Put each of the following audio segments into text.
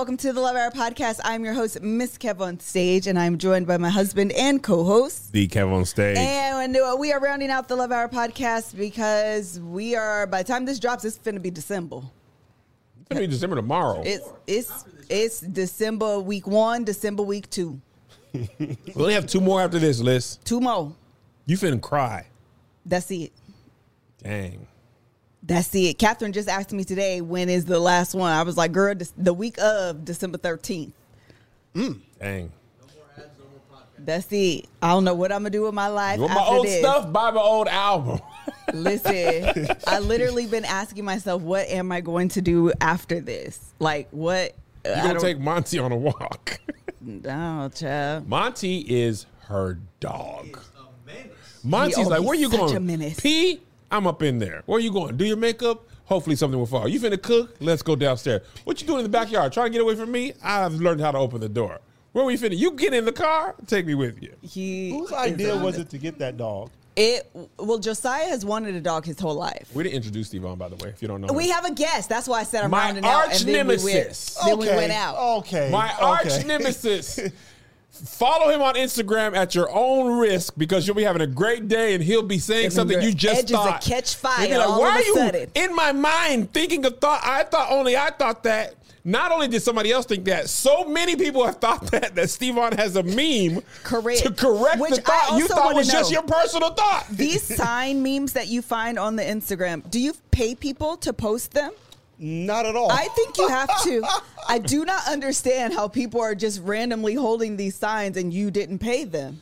Welcome to the Love Hour podcast. I'm your host, Miss Kev on stage, and I'm joined by my husband and co-host. The Kev on stage. And uh, we are rounding out the Love Hour podcast because we are. By the time this drops, it's going to be December. it's gonna be December tomorrow. It's it's it's December week one, December week two, we only have two more after this, Liz. two more. You finna cry. That's it. Dang. That's it. Catherine just asked me today when is the last one. I was like, girl, the week of December 13th. Dang. That's it. I don't know what I'm gonna do with my life You want my after old this. stuff? Buy my old album. Listen, I literally been asking myself, what am I going to do after this? Like, what? You're gonna don't- take Monty on a walk. No, child. Monty is her dog. Monty's He- oh, like, where he's you such going? a menace. P, I'm up in there. Where are you going? Do your makeup? Hopefully something will fall. You finna cook? Let's go downstairs. What you doing in the backyard? Trying to get away from me? I've learned how to open the door. Where are we finna? You get in the car? Take me with you. He Whose idea was it? it to get that dog? It well, Josiah has wanted a dog his whole life. We didn't introduce Stevon, by the way, if you don't know. We him. have a guest. That's why I said I'm My rounding out. arch and then we went- nemesis. Then we went out. Okay. My okay. arch nemesis. Follow him on Instagram at your own risk because you'll be having a great day and he'll be saying And something you just edges thought. catch fire like, all Why of a are you sudden." in my mind thinking a thought? I thought only I thought that. Not only did somebody else think that, so many people have thought that that Stevon has a meme Correct. to correct Which the thought you thought was just your personal thought. These sign memes that you find on the Instagram, do you pay people to post them? Not at all. I think you have to. I do not understand how people are just randomly holding these signs and you didn't pay them.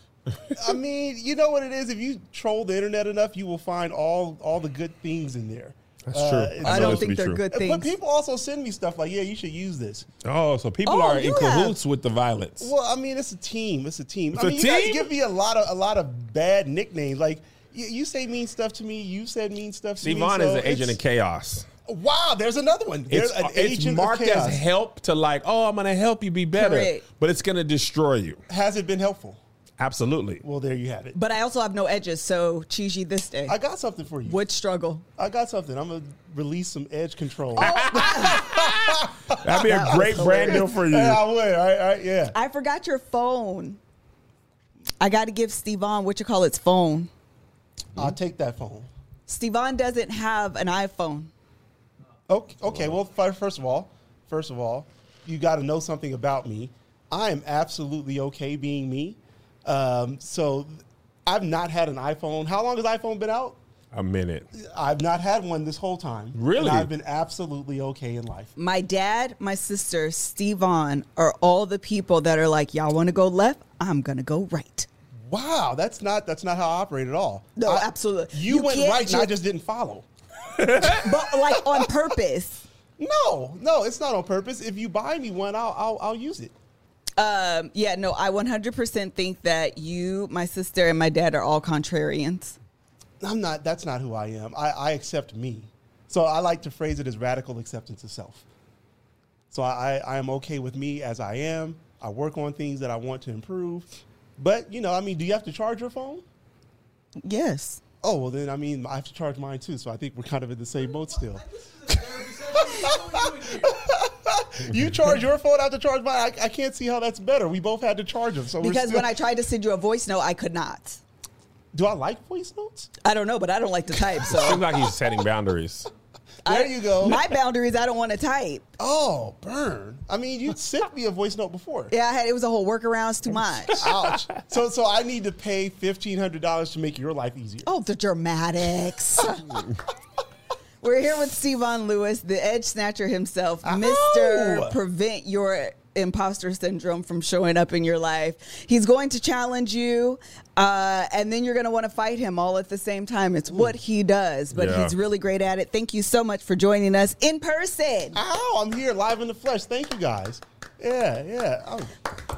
I mean, you know what it is. If you troll the internet enough, you will find all all the good things in there. That's Uh, true. it's- I, know don't think they're true. good things. But people also send me stuff like, "Yeah, you should use this." Oh, so people Oh, are in you have- cahoots with the violence. Well, I mean, it's a team. It's a team. It's I a mean, you guys give me a lot of a lot of bad nicknames. Like you, you say mean stuff to me. You said mean stuff to me. Stevon so is an agent of chaos. Wow, there's another one. There's It's, an it's agent marked of as help to like, oh, I'm gonna help you be better, Correct. but it's gonna destroy you. Has it been helpful? Absolutely. Well, there you have it. but I also have no edges, so choose you this day. I got something for you. Would struggle. I got something. I'm gonna release some edge control. Oh, That'd be a great brand deal for you. Yeah, I would. All right, all right, yeah. I forgot your phone. I got to give Stevon what you call its phone. I'll take that phone. Stevon doesn't have an iPhone. Okay. Okay. Well, first of all, first of all, you got to know something about me. I am absolutely okay being me. Um, so, I've not had an iPhone. How long has iPhone been out? A minute. I've not had one this whole time. Really? And I've been absolutely okay in life. My dad, my sister, Stevon are all the people that are like, y'all want to go left? I'm going to go right. Wow, that's not that's not how I operate at all. No, I- absolutely. You, You went right, and I just- just didn't follow. But like on purpose. No, no, it's not on purpose. If you buy me one, I'll I'll, I'll use it. Um, yeah, no, I 100% think that you, my sister, and my dad are all contrarians. I'm not. That's not who I am. I, I accept me. So I like to phrase it as radical acceptance of self. So I, I am okay with me as I am. I work on things that I want to improve. But you know, I mean, do you have to charge your phone? Yes. Oh well, then I mean, I have to charge mine too. So I think we're kind of in the same boat still. you charge your phone, I have to charge mine. I, I can't see how that's better. We both had to charge them. So we're Because still- when I tried to send you a voice note, I could not. do I like voice notes? I don't know, but I don't like to type. So Seems like he's setting boundaries. There I- you go. My boundaries, I don't want to type. Oh, burn! I mean, you sent me a voice note before. Yeah, I had it was a whole workaround. It's too much. Ouch. So, so I need to pay fifteen hundred dollars to make your life easier. Oh, the dramatics. We're here with Stevon Lewis, the edge snatcher himself! Mr. Prevent Your Imposter Syndrome from showing up in your life. He's going to challenge you, uh, and then you're going to want to fight him all at the same time. It's what he does, but Yeah. he's really great at it. Thank you so much for joining us in person. Ow, I'm here live in the flesh. Thank you guys. Yeah, yeah. Oh,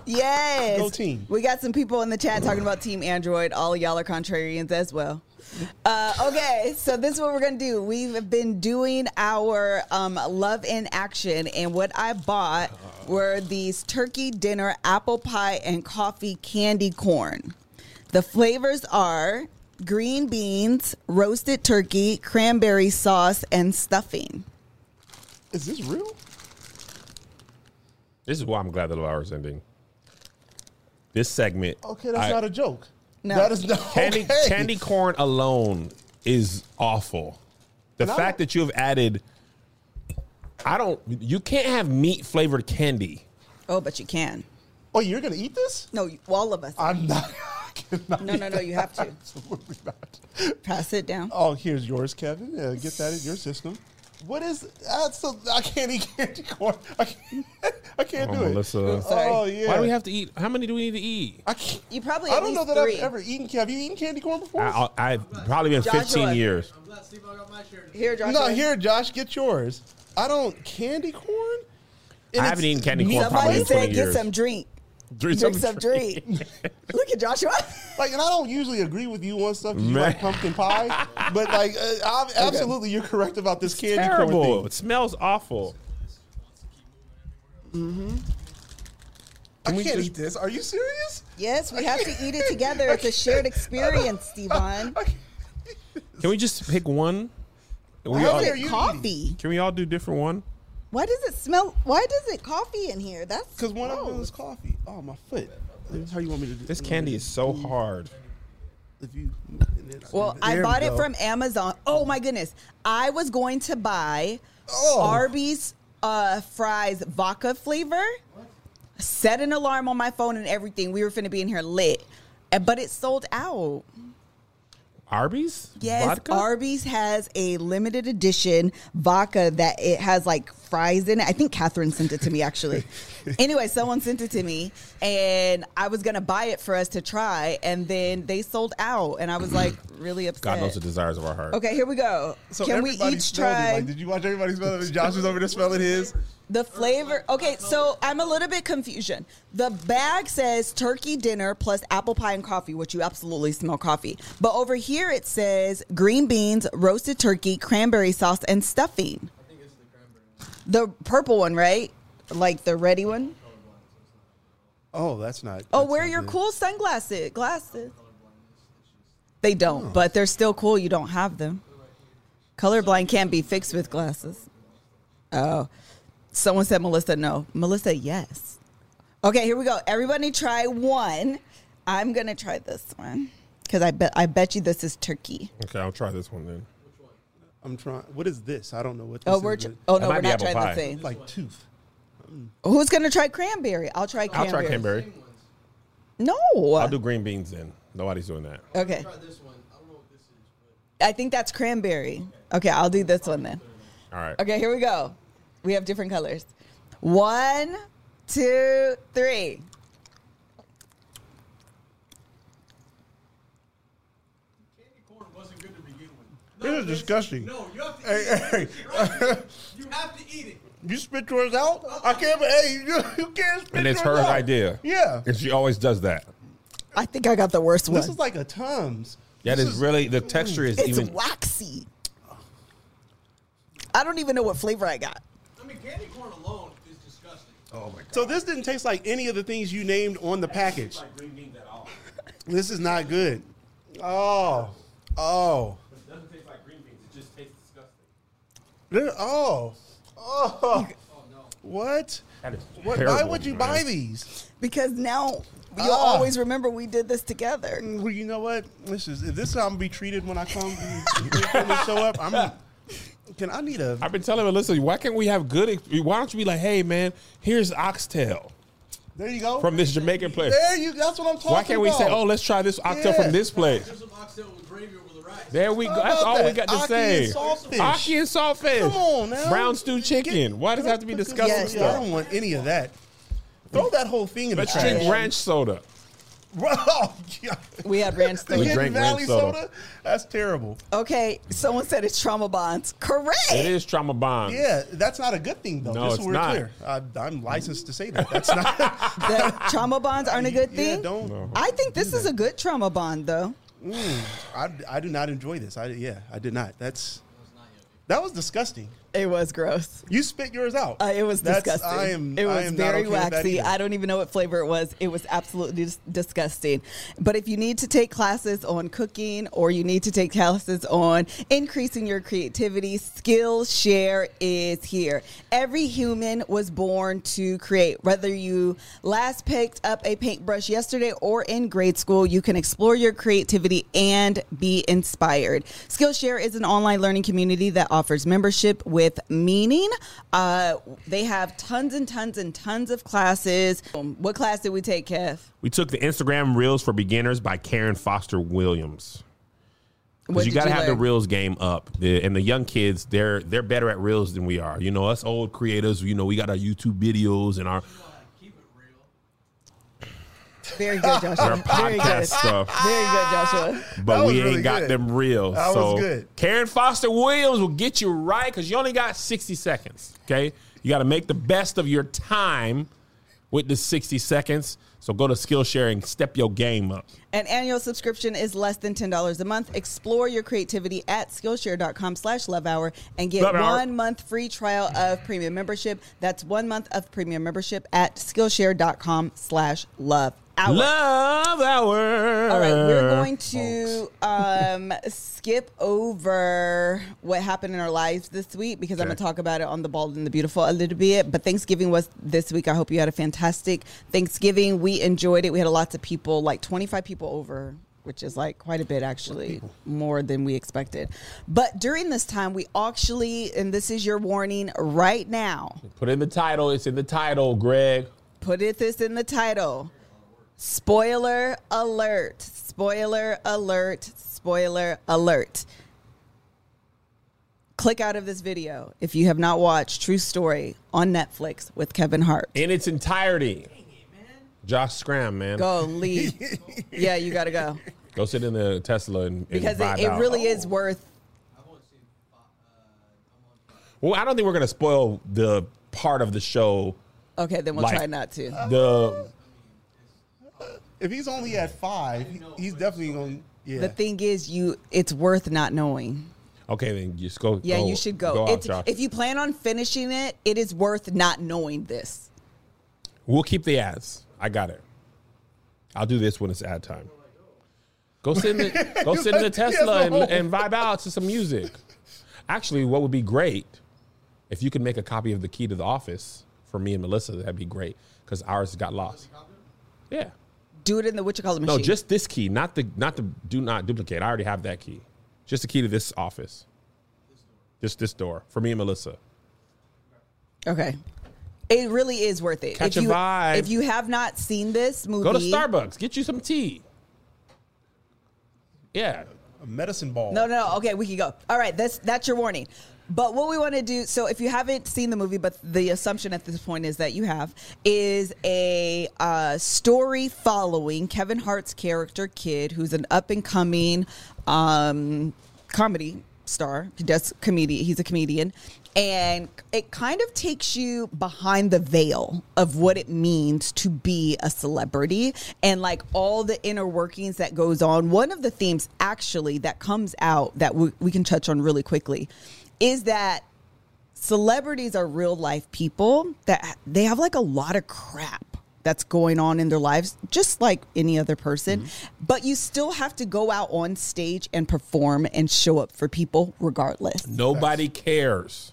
Yes. Go team. We got some people in the chat talking about Team Android. All y'all are contrarians as well. Uh, okay, so this is what we're gonna do. We've been doing our um, love in action, and what I bought were these turkey dinner apple pie and coffee candy corn. The flavors are green beans, roasted turkey, cranberry sauce, and stuffing. is this real? This is why I'm glad the little hour's ending. This segment. Okay, that's I- not a joke. No. That is not candy okay. candy corn alone is awful. The And fact that you have added, I don't. You can't have meat flavored candy. Oh, but you can. Oh, you're gonna eat this? No, you- all of us. I'm not. I cannot No, no, no, you have to. Absolutely not. Pass it down. Oh, here's yours, Kevin. Yeah, get that in your system. What is? That's so, I can't eat candy corn. I can't. I can't Oh, do Melissa. Oh, it. Sorry. Oh yeah. Why do we have to eat? How many do we need to eat? I can't. You probably I at don't know least that three. I've ever eaten. Have you eaten candy corn before? I, I, I've probably been Joshua. 15 years. I'm glad Steve got my share. Here, Joshua. no, here, Josh, get yours. I don't candy corn. And I haven't eaten candy corn probably Somebody in 20 said, "Get years. some drink." Drink Drink some some drink. Look at Joshua. Like, and I don't usually agree with you on stuff. 'cause You like pumpkin pie, but like, uh, I'm- absolutely, you're correct about this candy corn Terrible. thing. It smells awful. I we can't just- eat this. Are you serious? yes, we have to eat it together. It's a shared experience, Stevon. Can we just pick one? Can we, all, many are it you coffee? can we all do different one? Why does it smell? Why does it coffee in here? That's Because one of them gross. is coffee. Oh, my foot. This is how you want me to do This candy is so hard. If you, Well, I There we bought it from Amazon. Oh my goodness! I was going to buy Oh. Arby's uh, fries vodka flavor. Set an alarm on my phone and everything. We were finna be in here lit, but it sold out. Arby's? Yes, Vodka? Arby's has a limited edition vodka that it has like fries in it. I think Catherine sent it to me actually. anyway, someone sent it to me, and I was gonna buy it for us to try, and then they sold out, and I was like really upset. God knows the desires of our heart. Okay, here we go. So Can we each smelled it. try Like, did you watch everybody smell it? Josh was over there smelling his. the flavor? Okay, so I'm a little bit confusion. The bag says turkey dinner plus apple pie and coffee, which you absolutely smell coffee. But over here it says green beans, roasted turkey, cranberry sauce, and stuffing. The purple one, right? Like the ready one. Oh, that's not. Oh, that's wear not your good. cool sunglasses. Glasses. They don't, but they're still cool. You don't have them. Colorblind can't be fixed with glasses. Oh, someone said Melissa no. Melissa yes. Okay, here we go. Everybody try one. I'm gonna try this one because I bet I bet you this is turkey. Okay, I'll try this one then. I'm trying. What is this? I don't know what oh, this Oh, we're but tr- oh no, we're not trying pie. the same. it's like tooth. Mm. Who's gonna try cranberry? I'll try I'll cranberry. try cranberry. No. I'll do green beans then. Nobody's doing that. okay. Try this don't know what this is, but I think that's cranberry. Okay, I'll do this one then. All right. Okay, here we go. We have different colors. One, two, three. candy corn wasn't good to begin. This is disgusting. No, you have to Hey, eat it. hey. You have to eat it. You spit yours out? I can't. Hey, you, you can't spit And it's yours her out. idea. Yeah. And she always does that. I think I got the worst one. This is like a Tums. That is, is really the texture is it's even. waxy. I don't even know what flavor I got. I mean, candy corn alone is disgusting. Oh my god. So this didn't taste like any of the things you named on the package. green beans at all. This is not good. Oh, oh, It doesn't taste like green beans. It just tastes disgusting. There- oh, oh. What? That is What? Why would you man. buy these? Because now you'll Ah. always remember we did this together. Well, you know what? This is if this is how I'm gonna be treated when I come when I show up. I'm. Can I need a? I've been telling her, listen, why can't we have good? ex- Why don't you be like, hey man, here's oxtail There you go. from this Jamaican place. there you. That's what I'm talking about. Why can't we say, oh, let's try this oxtail Yeah. from this place? There's some oxtail with gravy over the There we go. That's about all we got to Ackee say. and saltfish. Ackee and saltfish. Come on now. Brown stew chicken. Why does it have to be disgusting Yeah, I don't want any of that. Throw that whole thing in Let's the drink trash. ranch soda. Oh, God. We had ranch soda. We soda. Drank Valley ranch soda. soda? That's terrible. Okay, someone said it's trauma bonds. Correct. It is trauma bonds. Yeah, that's not a good thing though. No, just it's so we're not. clear. I, I'm licensed to say that. That's not. That trauma bonds aren't a good Yeah, thing. don't. No. I think this is a good trauma bond, though. Mm, I, I do not enjoy this. I yeah, I did not. That's that was disgusting. It was gross. You spit yours out. Uh, it was That's- disgusting. I am. it was am very okay waxy. I don't even know what flavor it was. It was absolutely dis- disgusting. But if you need to take classes on cooking or you need to take classes on increasing your creativity, Skillshare is here. Every human was born to create. Whether you last picked up a paintbrush yesterday or in grade school, you can explore your creativity and be inspired. Skillshare is an online learning community that offers membership with meaning. Uh, they have tons and tons and tons of classes. Um, What class did we take, Kev? We took the Instagram Reels for Beginners by Karen Foster Williams. Because you got to have the reels game up, The- and the young kids they're they're better at reels than we are. You know, us old creators, you know, we got our YouTube videos and our, Very good, our Joshua. Very podcast good. stuff, Very good, Joshua. but That was we ain't really got good. them real. That was so good. Karen Foster Williams will get you right because you only got sixty seconds. Okay, you got to make the best of your time with the sixty seconds. So go to Skillshare and step your game up. An annual subscription is less than $10 a month. Explore your creativity at Skillshare.com slash love hour and get Love Hour. one month free trial of premium membership. That's one month of premium membership at Skillshare.com slash love hour. Love hour. All right, we're going to um, skip over what happened in our lives this week because I'm going to talk about it on the Bald and the Beautiful a little bit. But Thanksgiving was this week. I hope you had a fantastic Thanksgiving. We enjoyed it. We had lots of people, like 25 people over. Which is like quite a bit, actually, more than we expected. But during this time, we actually, and this is your warning right now, Put in the title. It's in the title, Greg. put it this in the title. Spoiler alert. Spoiler alert. Spoiler alert. Click out of this video if you have not watched True Story on Netflix with Kevin Hart. In its entirety. Josh Scram, man. Go, Go leave. yeah, you got to go Go sit in the Tesla and, and because vibe it, it out. really is worth. Well, I don't think we're gonna spoil the part of the show. Okay, then we'll Like- try not to. The If he's only at five, he's definitely going. to Yeah. The thing is, you it's worth not knowing. okay, then just go. Yeah, go- you should go. Go out, it's, Josh. if you plan on finishing it, it is worth not knowing this. We'll keep the ads. I got it. I'll do this when it's ad time. Go sit in the go sit in the Tesla and, and vibe out to some music. Actually, what would be great if you could make a copy of the key to the office for me and Melissa. That'd be great because ours got lost. Yeah. Do it in the what you call the machine. No, just this key, not the not the do not duplicate. I already have that key. Just the key to this office. Just this door for me and Melissa. Okay. It really is worth it. Catch if a you, vibe. If you have not seen this movie, Go to Starbucks, get you some tea. Yeah. a medicine ball. No, no, no. Okay, we can go. All right, that's that's your warning. But what we want to do, so if you haven't seen the movie, but the assumption at this point is that you have, is a uh, story following Kevin Hart's character, Kid, who's an up and coming um, comedy star. He does comedy. He's a comedian, and it kind of takes you behind the veil of what it means to be a celebrity and like all the inner workings that goes on. One of the themes actually that comes out that we, we can touch on really quickly is that celebrities are real life people that they have like a lot of crap that's going on in their lives just like any other person mm-hmm. but you still have to go out on stage and perform and show up for people regardless Nobody cares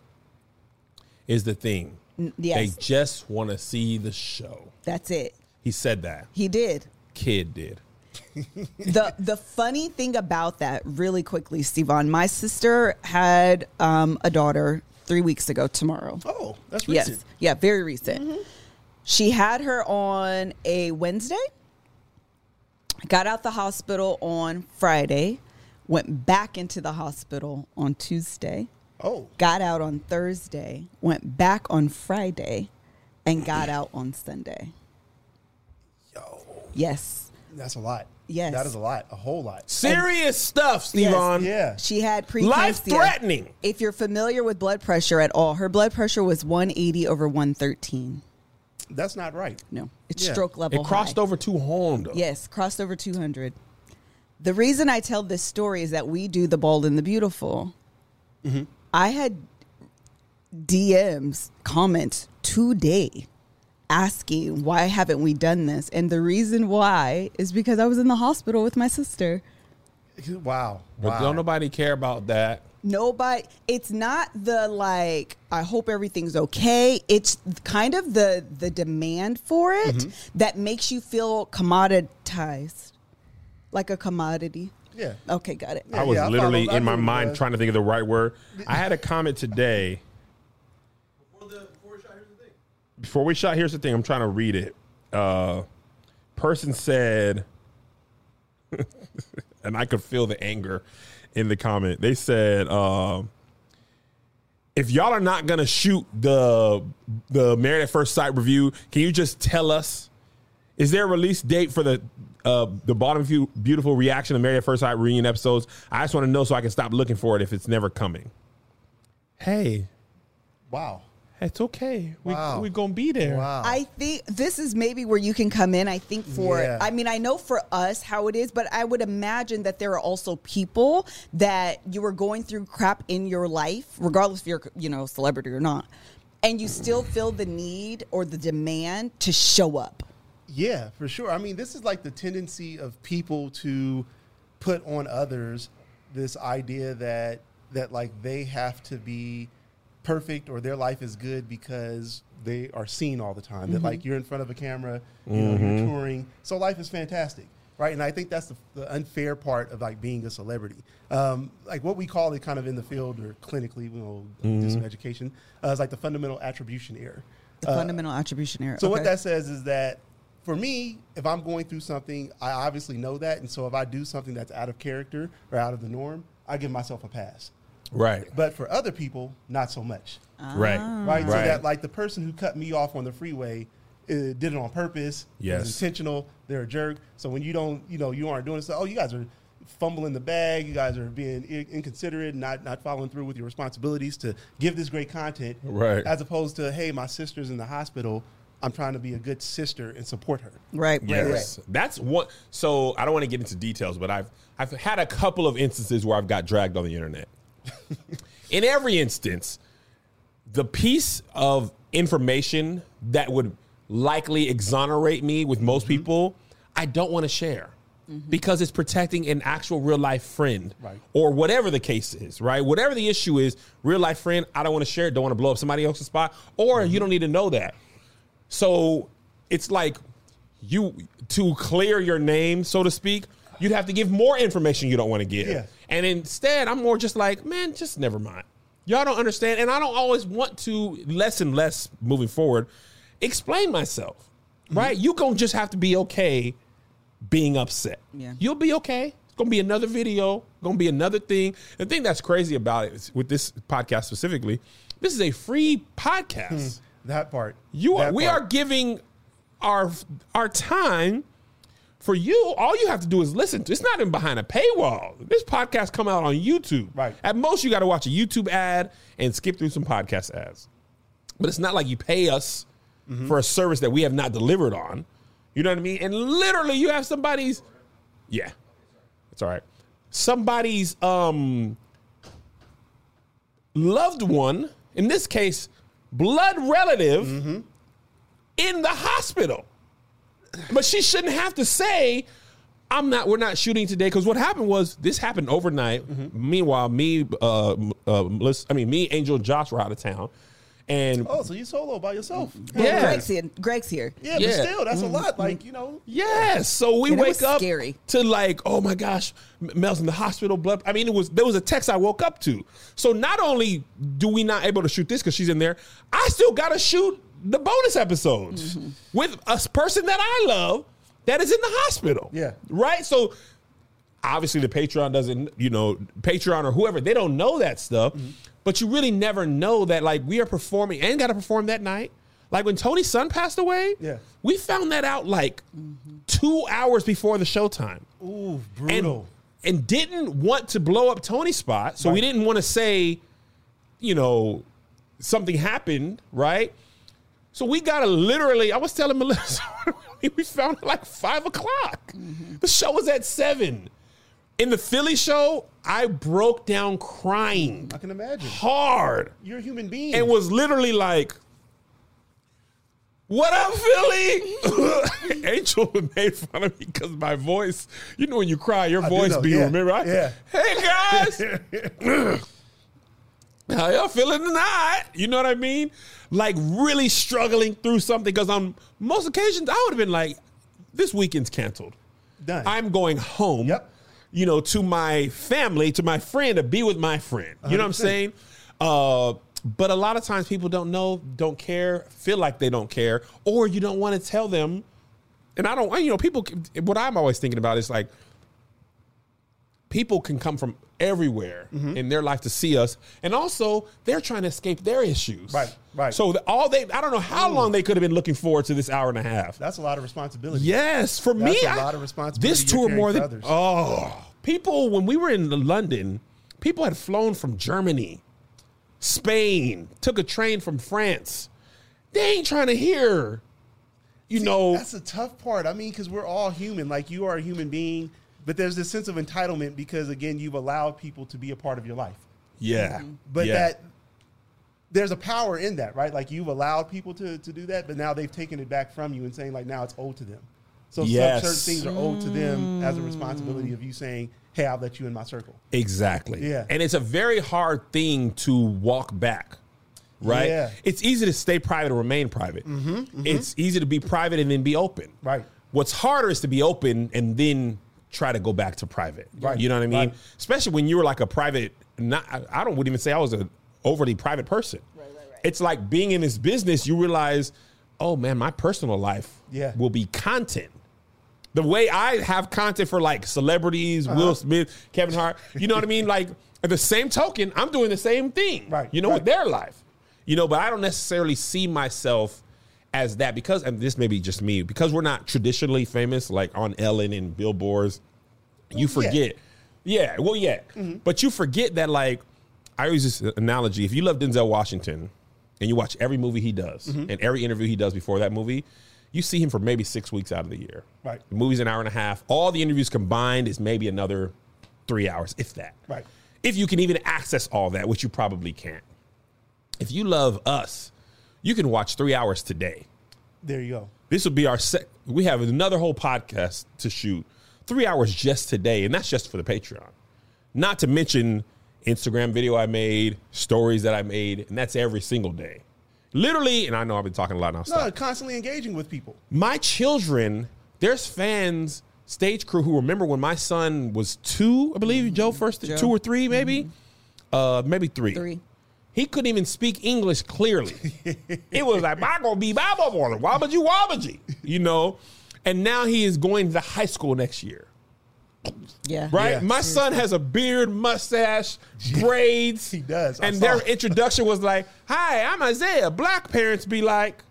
is the thing. yes. They just want to see the show. that's it He said that. he did Kid did. The the funny thing about that really quickly Stevon my sister had um, a daughter three weeks ago tomorrow Oh, that's recent. Yes. Yeah, very recent. She had her on a Wednesday, got out the hospital on Friday, went back into the hospital on Tuesday, Oh, got out on Thursday, went back on Friday, and got out on Sunday. yo, Yes. that's a lot. Yes. that is a lot, a whole lot. Serious stuff, Yes. Yeah, She had preeclampsia. Life threatening. If you're familiar with blood pressure at all, her blood pressure was 180 over 113. that's not right. No, it's Yeah. stroke level. It crossed high. over 200. Yes, crossed over 200. The reason I tell this story is that we do the bold and the beautiful. Mm-hmm. I had DMs, comments today asking why haven't we done this? And the reason why is because I was in the hospital with my sister. Wow, But wow. don't nobody care about that. Nobody, it's not the like, I hope everything's okay. It's kind of the the demand for it Mm-hmm. that makes you feel commoditized, like a commodity. Yeah. Okay, got it. I was yeah, literally I in my mind trying to think of the right word. I had a comment today. Before the before we shot, here's the thing. Before we shot, here's the thing. I'm trying to read it. Uh, person said, and I could feel the anger in the comment. They said, uh, if y'all are not gonna shoot the the Married at First Sight review, can you just tell us? Is there a release date for the uh, the bottom few beautiful reaction of Married at First Sight reunion episodes? I just want to know so I can stop looking for it if it's never coming. Hey, Wow, it's okay. We Wow. we gonna be there. wow. I think this is maybe where you can come in. I think for, Yeah. I mean, I know for us how it is, but I would imagine that there are also people that you are going through crap in your life, regardless if you're, you know, celebrity or not, and you still feel the need or the demand to show up. Yeah, for sure. I mean, this is like the tendency of people to put on others this idea that that like they have to be perfect or their life is good because they are seen all the time. That like you're in front of a camera, you know, you're touring, so life is fantastic, right? And I think that's the, the unfair part of like being a celebrity. Um, like what we call it, kind of in the field or clinically, you know, do some education, uh, is like the fundamental attribution error. The fundamental attribution error. So what that says is that for me, if I'm going through something, I obviously know that, and so if I do something that's out of character or out of the norm, I give myself a pass. Right. But for other people, not so much, Right. right? So that like the person who cut me off on the freeway uh, did it on purpose. it Yes. was intentional. They're a jerk. So when you don't, you know, you aren't doing it. So oh, you guys are fumbling the bag. You guys are being i- inconsiderate, not not following through with your responsibilities to give this great content. Right. As opposed to, hey, my sister's in the hospital. I'm trying to be a good sister and support her. Right, right, right. Yes, that's what. So I don't want to get into details, but I've I've had a couple of instances where I've got dragged on the internet. In every instance, the piece of information that would likely exonerate me with most Mm-hmm. people, I don't want to share. Because it's protecting an actual real life friend, Right. or whatever the case is, right? Whatever the issue is, real life friend, I don't want to share it, don't want to blow up somebody else's spot, or Mm-hmm. you don't need to know that. So it's like you to clear your name, so to speak, you'd have to give more information you don't want to give. Yeah. And instead, I'm more just like, man, just never mind. Y'all don't understand, and I don't always want to less and less moving forward. Explain myself, Mm-hmm. right? You gonna just have to be okay being upset. Yeah. You'll be okay. It's gonna be another video. Gonna be another thing. The thing that's crazy about it is, with this podcast specifically, this is a free podcast. That part. You are, That we part. are giving our our time for you. All you have to do is listen. to It's not even behind a paywall. This podcast come out on YouTube. Right. At most, you got to watch a YouTube ad and skip through some podcast ads. But it's not like you pay us Mm-hmm. for a service that we have not delivered on. You know what I mean? And literally, you have somebody's. Yeah, it's all right. Somebody's um loved one, in this case, blood relative, Mm-hmm. in the hospital. But she shouldn't have to say, I'm not, we're not shooting today. Because what happened was, this happened overnight. Mm-hmm. Meanwhile, me, uh, uh, Melissa- I mean, me, Angel, and Josh were out of town. And Oh, so you solo by yourself? Well, Yeah. Greg's here. Greg's here. Yeah, Yeah. but still, that's a lot. Like you know, Yes. So we And wake up scary. to like, oh my gosh, Mel's in the hospital. Blood. I mean, it was there was a text I woke up to. So not only do we not able to shoot this because she's in there, I still got to shoot the bonus episodes Mm-hmm. with a person that I love that is in the hospital. Yeah. Right. So obviously the Patreon doesn't, you know, Patreon or whoever, they don't know that stuff. Mm-hmm. But you really never know that like we are performing and got to perform that night. Like when Tony's son passed away, Yeah. we found that out like two hours before the showtime Ooh, and, brutal. and didn't want to blow up Tony's spot. So we didn't want to say, you know, something happened, right? So we got to literally, I was telling Melissa, we found it like five o'clock. Mm-hmm. The show was at seven. In the Philly show, I broke down crying I can imagine. hard You're a human being. and was literally like, "What up, Philly?" Angel made fun of me because my voice. You know, when you cry, your I voice be yeah, remember. I, yeah. Hey guys, how y'all feeling tonight? You know what I mean? Like really struggling through something because on most occasions I would have been like, "This weekend's canceled. Done. I'm going home." Yep. You know, to my family, to my friend, to be with my friend. You know what I'm saying? Uh, but a lot of times people don't know, don't care, feel like they don't care, or you don't want to tell them. And I don't, you know, people. What I'm always thinking about is like, people can come from everywhere Mm-hmm. in their life to see us, and also they're trying to escape their issues. Right, right. So the, all they, I don't know how long they could have been looking forward to this hour and a half. That's a lot of responsibility. Yes, for That's me, a I- lot of responsibility This tour more than others. oh, people when we were in London, people had flown from Germany, Spain, took a train from France. They ain't trying to hear, you know. That's a tough part. I mean, because we're all human. Like you are a human being, but there's this sense of entitlement because again, you've allowed people to be a part of your life. Yeah, mm-hmm. But yeah. that there's a power in that, right? Like you've allowed people to, to do that, but now they've taken it back from you and saying like now it's owed to them. So Yes. certain things are owed to them as a mm. responsibility of you saying, "Hey, I'll let you in my circle." Exactly. Yeah. And it's a very hard thing to walk back. Right? Yeah. It's easy to stay private or remain private. Mm-hmm, mm-hmm. It's easy to be private and then be open. Right. What's harder is to be open and then try to go back to private. Right. You know what I mean? Right. Especially when you were like a private not I- don't would even say I was an overly private person. Right, right, right. It's like being in this business, you realize, oh man, my personal life Yeah. will be content the way I have content for like celebrities, Uh-huh. Will Smith, Kevin Hart, you know what I mean? Like at the same token, I'm doing the same thing, Right, You know, right. with their life, you know. But I don't necessarily see myself as that because, and this may be just me, because we're not traditionally famous like on Ellen and billboards. You forget, yeah. Well, yeah, mm-hmm. but you forget that like I use this analogy: if you love Denzel Washington and you watch every movie he does mm-hmm. and every interview he does before that movie. You see him for maybe six weeks out of the year. Right. The movie's an hour and a half. All the interviews combined is maybe another three hours, if that. Right. If you can even access all that, which you probably can't. If you love us, you can watch three hours today. There you go. This will be our sec. We have another whole podcast to shoot, three hours just today, and that's just for the Patreon. Not to mention Instagram video I made, stories that I made, and that's every single day. Literally, and I know I've been talking a lot now. No, Stop constantly engaging with people. my children, there's fans, stage crew who remember when my son was two, I believe Joe first Joe. two or three, maybe, uh, maybe three. Three. He couldn't even speak English clearly. it was like, "I gonna be Bible boy, wabbaji wabbaji," you know. And now he is going to high school next year, Yeah. right? Yeah. My son has a beard, mustache, braids. He does. I And saw their it. introduction was like, "Hi, I'm Isaiah." Black parents be like,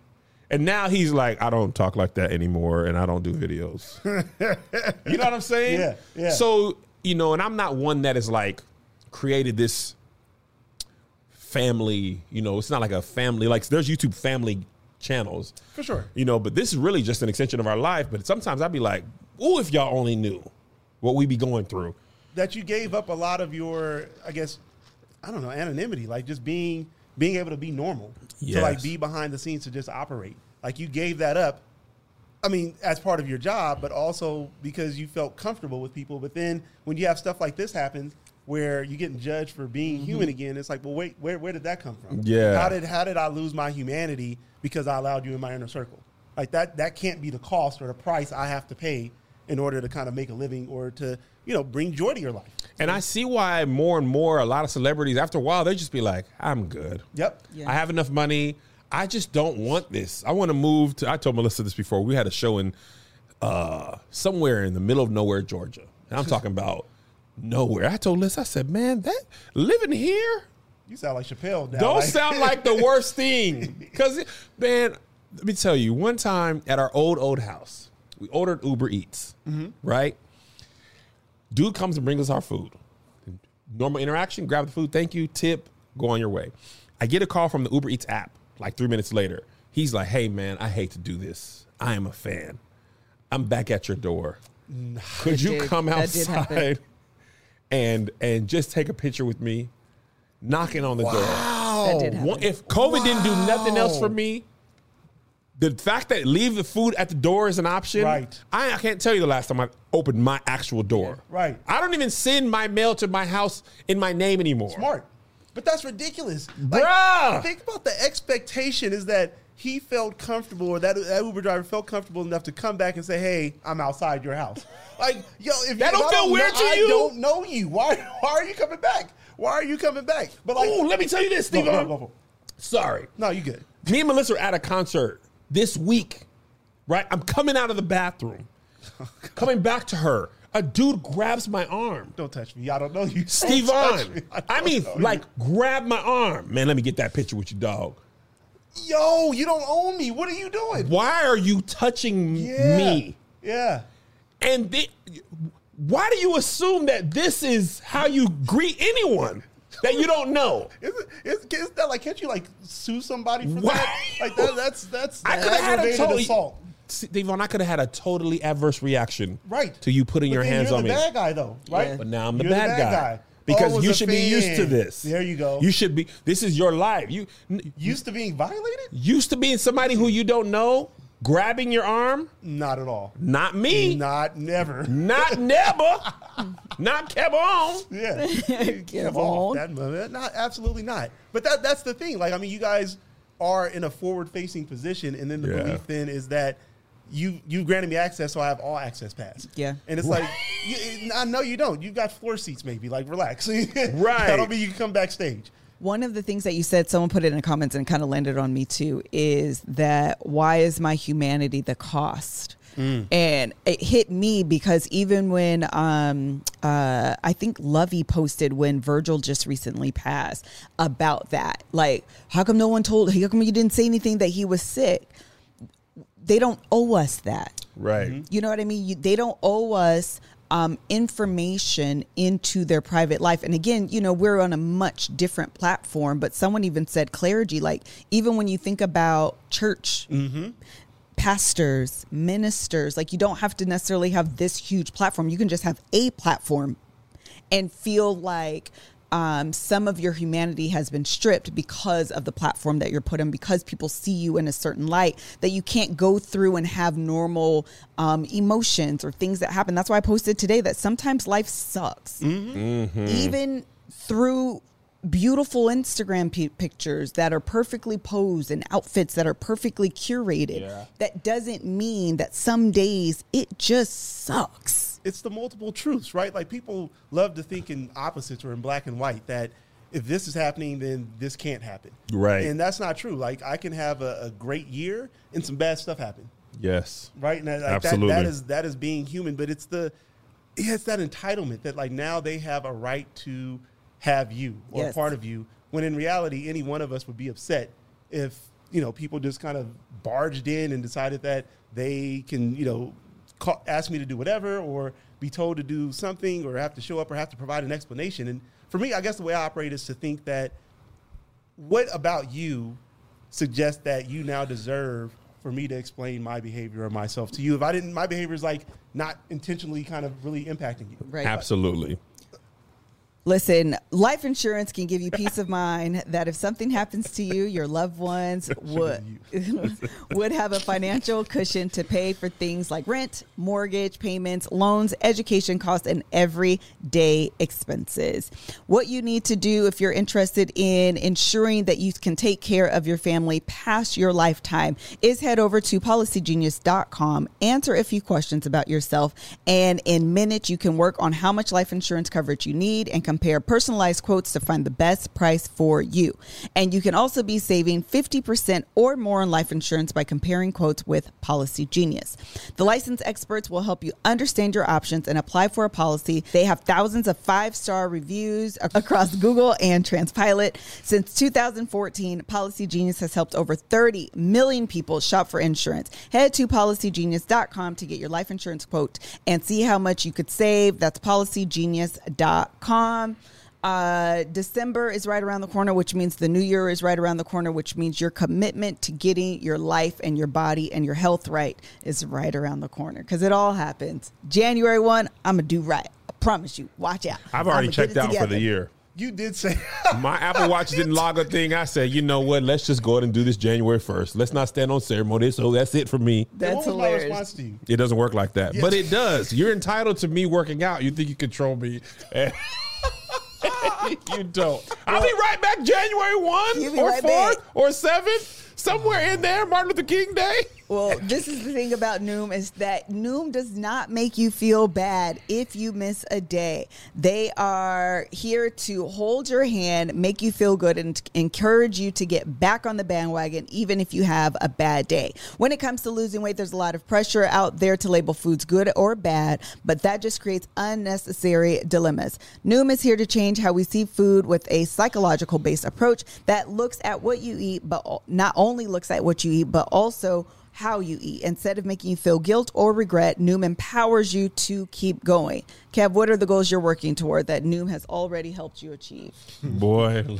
and now he's like, "I don't talk like that anymore, and I don't do videos." you know what I'm saying? Yeah, yeah. So you know, and I'm not one that is like created this family. You know, it's not like a family. Like there's YouTube family channels For sure. you know, but this is really just an extension of our life. But sometimes I'd be like, "Oh, if y'all only knew what we be going through." that you gave up a lot of your, I guess, I don't know, anonymity, like just being being able to be normal, to like be behind the scenes to just operate. Like you gave that up. I mean, as part of your job, but also because you felt comfortable with people. But then when you have stuff like this happen, where you're getting judged for being human again, it's like, well, wait, where where did that come from? Yeah. How did how did I lose my humanity because I allowed you in my inner circle? Like that that can't be the cost or the price I have to pay in order to kind of make a living or to you know bring joy to your life. And I see why more and more a lot of celebrities after a while they just be like, "I'm good. Yep. Yeah. I have enough money. I just don't want this. I want to move to." I told Melissa this before. We had a show in uh, somewhere in the middle of nowhere, Georgia. And I'm talking about nowhere. I told Liz, I said, man, that living here You sound like Chappelle now. don't like- sound like the worst thing. Because, man, let me tell you, one time at our old, old house, we ordered Uber Eats, mm-hmm. right? Dude comes and brings us our food. Normal interaction, grab the food, thank you, tip, go on your way. I get a call from the Uber Eats app like three minutes later. He's like, hey, man, I hate to do this. I am a fan. I'm back at your door. Could you did. come That did happen. outside and and just take a picture with me? Knocking on the door. That did happen. One- if COVID didn't do nothing else for me, the fact that leave the food at the door is an option. Right. I, I can't tell you the last time I opened my actual door. Right. I don't even send my mail to my house in my name anymore. Smart. But that's ridiculous. Like, Bruh. think about the expectation is that he felt comfortable or that, that Uber driver felt comfortable enough to come back and say, hey, I'm outside your house. Like, yo, if That if don't I feel weird know, to I you? don't know you. Why, why are you coming back? Why are you coming back? But like, Ooh, let me tell you this, Steve. go, go, go. Sorry. no, you good. Me and Melissa are at a concert this week, right? I'm coming out of the bathroom, coming back to her. A dude grabs my arm. Don't touch me. I don't know you. Don't Steve touch me. on. don't I mean, know like, grab my arm. Man, let me get that picture with you, dog. Yo, you don't own me. What are you doing? Why are you touching Yeah. me? Yeah. And why do you assume that this is how you greet anyone that you don't know? Isn't, isn't, isn't that like, can't you like sue somebody for Why? that? Like that, that's, that's I could have had a totally assault. See, Devon, I could have had a totally adverse reaction, Right. to you putting But your hands you're on the me. bad guy though, right? Yeah. But now I'm the You're bad, guy. Because Oh, you should be used to this. There you go. You should be. This is your life. You used to being violated? used to being somebody who you don't know, grabbing your arm. Not at all. Not me. Not never. Not never. not Kevon. Yeah. Give off on. that moment. Not absolutely not. But that that's the thing. Like I mean, you guys are in a forward facing position, and then the Yeah. belief then is that you you granted me access, so I have all access pass. Yeah. And it's like, you, I know you don't. You got floor seats, maybe. Like relax. Right. that don't mean you can come backstage. One of the things that you said, someone put it in the comments and kind of landed on me too, is that why is my humanity the cost? And it hit me because even when um, uh, I think Lovey posted when Virgil just recently passed about that, like, how come no one told? How come you didn't say anything that he was sick? They don't owe us that. Right. You know what I mean? You, they don't owe us um, information into their private life. And again, you know, we're on a much different platform, but someone even said clergy, like, even when you think about church, pastors, ministers, like, you don't have to necessarily have this huge platform. You can just have a platform and feel like um, some of your humanity has been stripped because of the platform that you're put in, because people see you in a certain light, that you can't go through and have normal um, emotions or things that happen. That's why I posted today that sometimes life sucks. Even through beautiful Instagram pi pictures that are perfectly posed and outfits that are perfectly curated, Yeah. that doesn't mean that some days it just sucks. It's the multiple truths, right? Like people love to think in opposites or in black and white that if this is happening, then this can't happen. Right. And that's not true. Like I can have a, a great year and some bad stuff happen. Yes. Right. And that, like, Absolutely. That, that is that is being human, but it's the yeah, it's that entitlement that like now they have a right to have you or Yes. part of you when in reality any one of us would be upset if you know people just kind of barged in and decided that they can you know call, ask me to do whatever or be told to do something or have to show up or have to provide an explanation and for me i guess the way i operate is to think that what about you suggests that you now deserve for me to explain my behavior or myself to you if i didn't my behavior is like not intentionally kind of really impacting you Right. Absolutely. Listen, life insurance can give you peace of mind that if something happens to you, your loved ones would would have a financial cushion to pay for things like rent, mortgage payments, loans, education costs, and everyday expenses. What you need to do if you're interested in ensuring that you can take care of your family past your lifetime is head over to policygenius.com, answer a few questions about yourself, and in minutes you can work on how much life insurance coverage you need and compare compare personalized quotes to find the best price for you. And you can also be saving 50% or more on life insurance by comparing quotes with Policygenius. The licensed experts will help you understand your options and apply for a policy. They have thousands of five star reviews across Google and Trustpilot. Since 2014, Policygenius has helped over 30 million people shop for insurance. Head to policygenius.com to get your life insurance quote and see how much you could save. That's policygenius.com. Uh, December is right around the corner, which means the new year is right around the corner, which means your commitment to getting your life and your body and your health right is right around the corner because it all happens. January 1, I'm going to do right. I promise you. Watch out. I've already I'ma checked it out for the year. You did say My Apple Watch didn't log a thing. I said, you know what? Let's just go ahead and do this January 1st. Let's not stand on ceremony. So that's it for me. That's what hilarious. my response to you? It doesn't work like that. But it does. You're entitled to me working out. You think you control me. you don't. I'll be right back January 1 or right 4th back. or 7th. Somewhere in there, Martin Luther King Day. Well, this is the thing about Noom is that Noom does not make you feel bad if you miss a day. They are here to hold your hand, make you feel good, and encourage you to get back on the bandwagon, even if you have a bad day. When it comes to losing weight, there's a lot of pressure out there to label foods good or bad, but that just creates unnecessary dilemmas. Noom is here to change how we see food with a psychological based approach that looks at what you eat, but not only looks at what you eat, but also how you eat. Instead of making you feel guilt or regret, Noom empowers you to keep going. Kev, what are the goals you're working toward that Noom has already helped you achieve? Boy.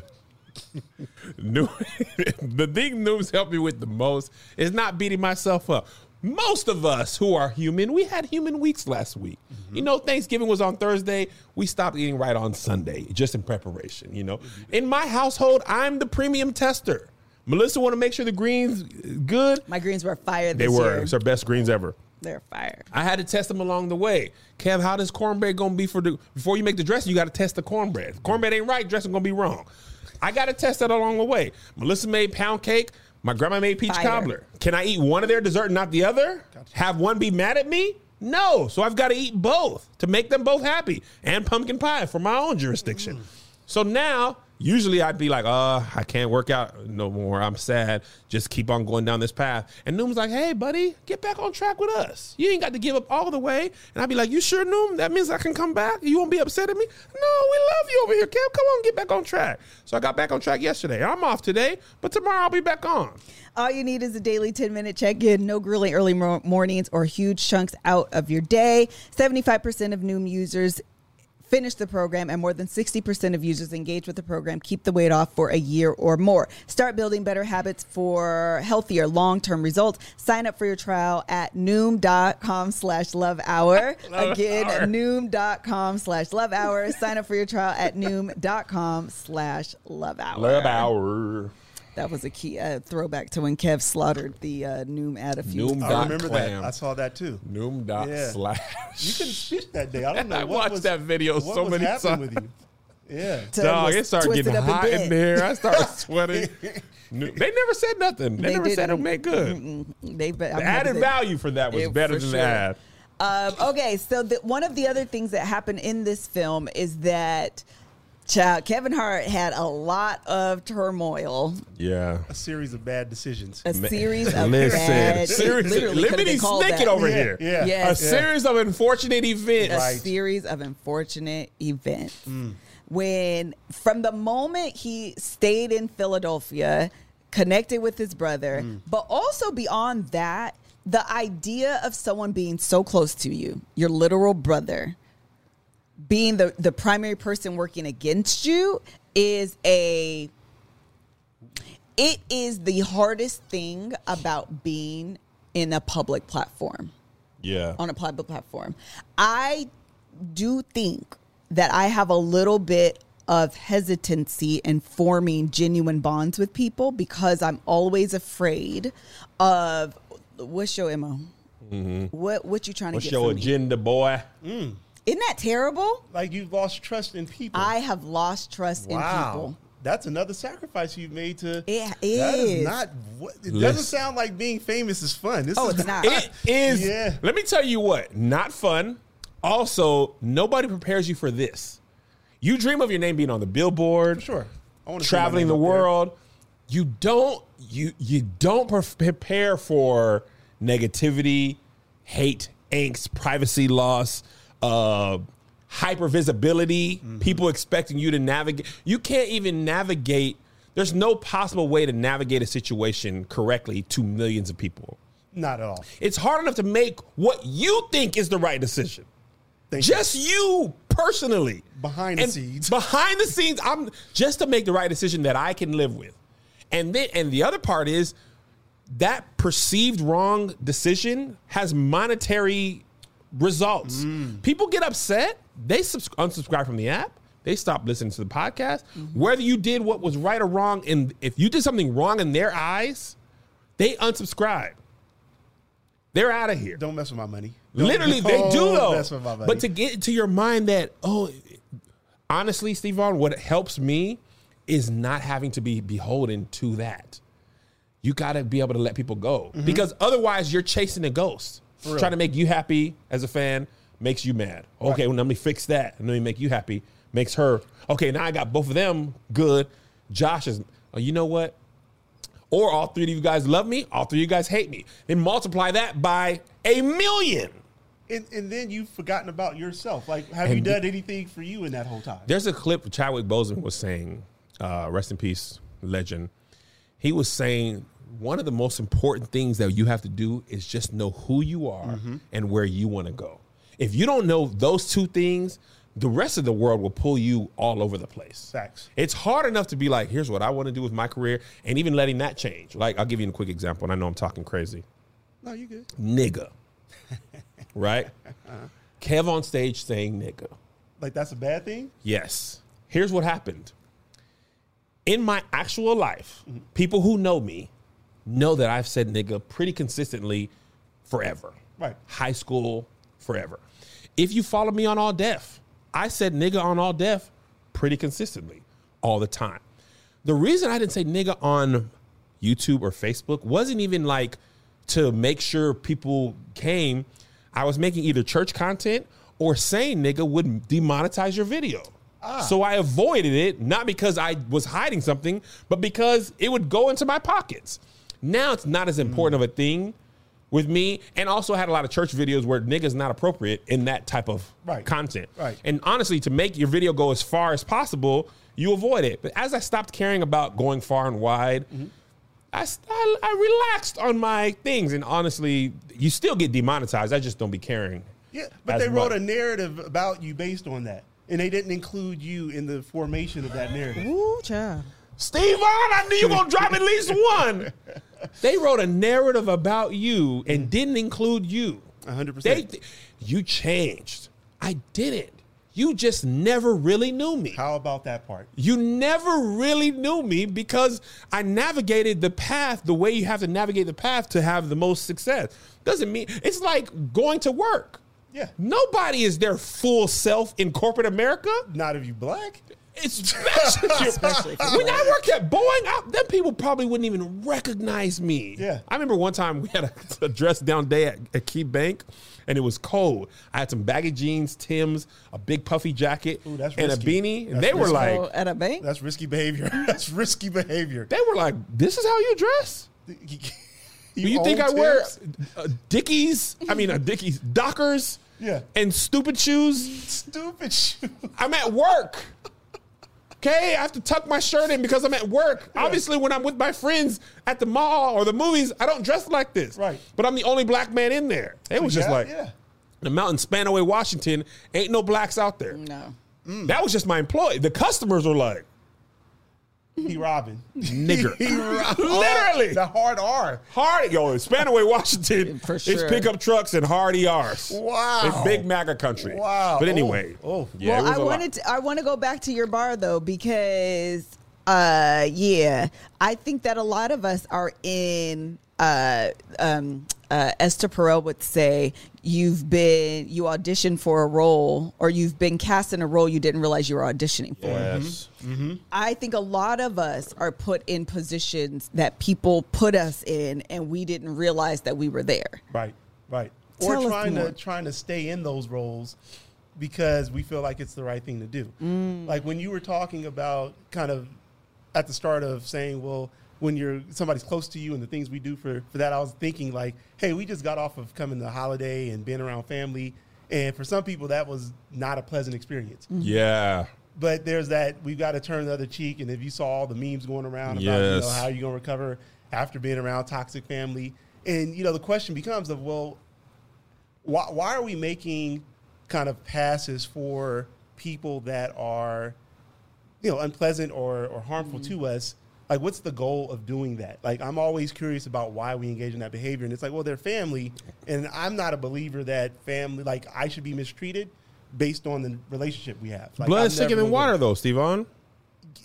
New, the thing Noom's helped me with the most is not beating myself up. Most of us who are human, we had human weeks last week. Mm-hmm. You know, Thanksgiving was on Thursday. We stopped eating right on Sunday, just in preparation. You know, mm-hmm. in my household, I'm the premium tester. Melissa want to make sure the greens good. My greens were fire They were. year. It's our best greens ever. They're fire. I had to test them along the way. Kev, how does cornbread gonna be for the before you make the dressing? You got to test the cornbread. If cornbread ain't right, dressing gonna be wrong. I got to test that along the way. Melissa made pound cake. My grandma made peach Fire. cobbler. Can I eat one of their dessert and not the other? Have one be mad at me? No. So I've got to eat both to make them both happy. And pumpkin pie for my own jurisdiction. Mm. So now, usually I'd be like, uh, I can't work out no more. I'm sad. Just keep on going down this path. And Noom's like, hey, buddy, get back on track with us. You ain't got to give up all the way. And I'd be like, you sure, Noom? That means I can come back? You won't be upset at me? No, we love you over here, Kev. Come on, get back on track. So I got back on track yesterday. I'm off today, but tomorrow I'll be back on. All you need is a daily 10 minute check in, no grueling early mornings or huge chunks out of your day. 75% of Noom users finish the program, and more than 60% of users engaged with the program keep the weight off for a year or more. Start building better habits for healthier long term results. Sign up for your trial at noom.com slash love hour. Again, hour. noom.com slash love hour. Sign up for your trial at noom.com slash love hour. Love hour. That was a key uh, throwback to when Kev slaughtered the uh, Noom ad a few. Noom I dot remember clam. that. I saw that too. Noom dot Yeah. slash. You couldn't speak that day. I don't know. I what watched was- that video what so was many times. with you. Yeah. Dog, it started getting up in hot in bed. there. I started sweating. They never said nothing. They, They never said it didn't. made good. Mm-mm. They, but I'm The added they- value for that was It- better than sure. the ad. Um, okay, so the, one of the other things that happened in this film is that child, uh, Kevin Hart had a lot of turmoil, Yeah. A series of bad decisions. a series of Listen, bad, series, literally could've been Lemony called Snicket over Yeah, here. yeah. Yes. A series of unfortunate events. a Right. series of unfortunate events. Mm. When from the moment he stayed in Philadelphia, connected with his brother, mm. but also beyond that, the idea of someone being so close to you, your literal brother, being the, the primary person working against you is a it is the hardest thing about being in a public platform Yeah. on a public platform. I do think that I have a little bit of hesitancy in forming genuine bonds with people because I'm always afraid of what's your mo. Mm-hmm. What what you trying to get? What's get your from me? agenda, boy? Mm. Isn't that terrible? Like you've lost trust in people. I have lost trust in wow. people. That's another sacrifice you've made to. It That is is. not. What, it Listen. doesn't sound like being famous is fun. This Oh, is it's not. It is. Yeah. Let me tell you what. Not fun. Also, nobody prepares you for this. You dream of your name being on the billboard, Sure. I wanna traveling the up there. world. You don't you you don't prepare for negativity, hate, angst, privacy loss, uh, hyper visibility. Mm-hmm. People expecting you to navigate. You can't even navigate. There's no possible way to navigate a situation correctly to millions of people. Not at all. It's hard enough to make what you think is the right decision. Thank you. Just you personally. Behind the And scenes. Behind the scenes, I'm just to make the right decision that I can live with. And then and the other part is that perceived wrong decision has monetary results. Mm. People get upset, they subs- unsubscribe from the app, they stop listening to the podcast. Mm-hmm. Whether you did what was right or wrong, and if you did something wrong in their eyes, they unsubscribe. They're out of here. Don't mess with my money. Don't- Literally, they do though. Mess with my money. But to get into your mind that, oh, honestly, Stevon, what helps me is not having to be beholden to that. You got to be able to let people go because otherwise you're chasing a ghost. Trying to make you happy as a fan makes you mad. Okay, well, let me fix that. And let me make you happy. Makes her, okay, now I got both of them good. Josh is, oh, you know what? Or all three of you guys love me, all three of you guys hate me. Then multiply that by a million. and, and then you've forgotten about yourself. Like, have you done anything for you in that whole time? There's a clip Chadwick Boseman was saying, uh, rest in peace, legend. He was saying one of the most important things that you have to do is just know who you are Mm-hmm. and where you want to go. If you don't know those two things, the rest of the world will pull you all over the place. Facts. It's hard enough to be like, here's what I want to do with my career, and even letting that change. Like, I'll give you a quick example, and I know I'm talking crazy No, you good. nigga. right? Kev on stage saying nigga. Like, that's a bad thing? Yes. Here's what happened. In my actual life, people who know me know that I've said nigga pretty consistently forever. Right. High school, forever. If you follow me on All Def, I said nigga on All Def pretty consistently all the time. The reason I didn't say nigga on YouTube or Facebook wasn't even like to make sure people came. I was making either church content or saying nigga would demonetize your video. Ah. So I avoided it, not because I was hiding something, but because it would go into my pockets. Now it's not as important of a thing with me, and also had a lot of church videos where nigga's not appropriate in that type of Right. content. Right. And honestly, to make your video go as far as possible, you avoid it. But as I stopped caring about going far and wide, I relaxed on my things. And honestly, you still get demonetized. I just don't be caring. Yeah, but as they wrote much. a narrative about you based on that. And they didn't include you in the formation of that narrative. Ooh, child. Steve on, I knew you were gonna drop at least one. They wrote a narrative about you and mm. didn't include you. 100%. They, you changed. I didn't. You just never really knew me. How about that part? You never really knew me because I navigated the path the way you have to navigate the path to have the most success. Doesn't mean it's like going to work. Yeah. Nobody is their full self in corporate America. Not if you black. Especially if you're when I worked at Boeing, I, them people probably wouldn't even recognize me. Yeah. I remember one time we had a, a dress down day at, at KeyBank, and it was cold. I had some baggy jeans, Tim's, a big puffy jacket, Ooh, that's and a risky. beanie. And That's they were like, Oh, at a bank? That's risky behavior. That's risky behavior. they were like, "This is how you dress." You, Do you think I own wear uh, Dickies? I mean, uh, Dickies, Dockers, Yeah. and stupid shoes? stupid shoe? I'm at work. Okay, I have to tuck my shirt in because I'm at work. Obviously, when I'm with my friends at the mall or the movies, I don't dress like this. Right. But I'm the only black man in there. It was just Yeah, like yeah. the mountain Spanaway, Washington, ain't no blacks out there. No. Mm. That was just my employee. The customers were like, He robbing. nigger. He robbing. Literally. The hard R. Hard, yo, Spanaway, Washington. For It's pickup trucks and hard ERs. Wow. It's big MAGA country. Wow. But Oh. anyway. Oh. Yeah, it well, was I a lot. wanted to, I want to go back to your bar though because uh yeah, I think that a lot of us are in uh um uh Esther Perel would say you've been you auditioned for a role or you've been cast in a role you didn't realize you were auditioning for. Yes. I think a lot of us are put in positions that people put us in and we didn't realize that we were there. Right. Right. Tell or trying to trying to stay in those roles because we feel like it's the right thing to do. Mm. Like when you were talking about kind of at the start of saying, well, when you're somebody's close to you and the things we do for, for that, I was thinking like, hey, we just got off of coming to holiday and being around family. And for some people, that was not a pleasant experience. Mm-hmm. Yeah. But there's that we've got to turn the other cheek. And if you saw all the memes going around about you know, Yes. how you're going to recover after being around toxic family, and you know the question becomes of well, why, why are we making kind of passes for people that are you know unpleasant or, or harmful mm-hmm. to us like what's the goal of doing that like i'm always curious about why we engage in that behavior and it's like well they're family and i'm not a believer that family like i should be mistreated based on the relationship we have like, Blood I'm is thicker than water, though, Stevon.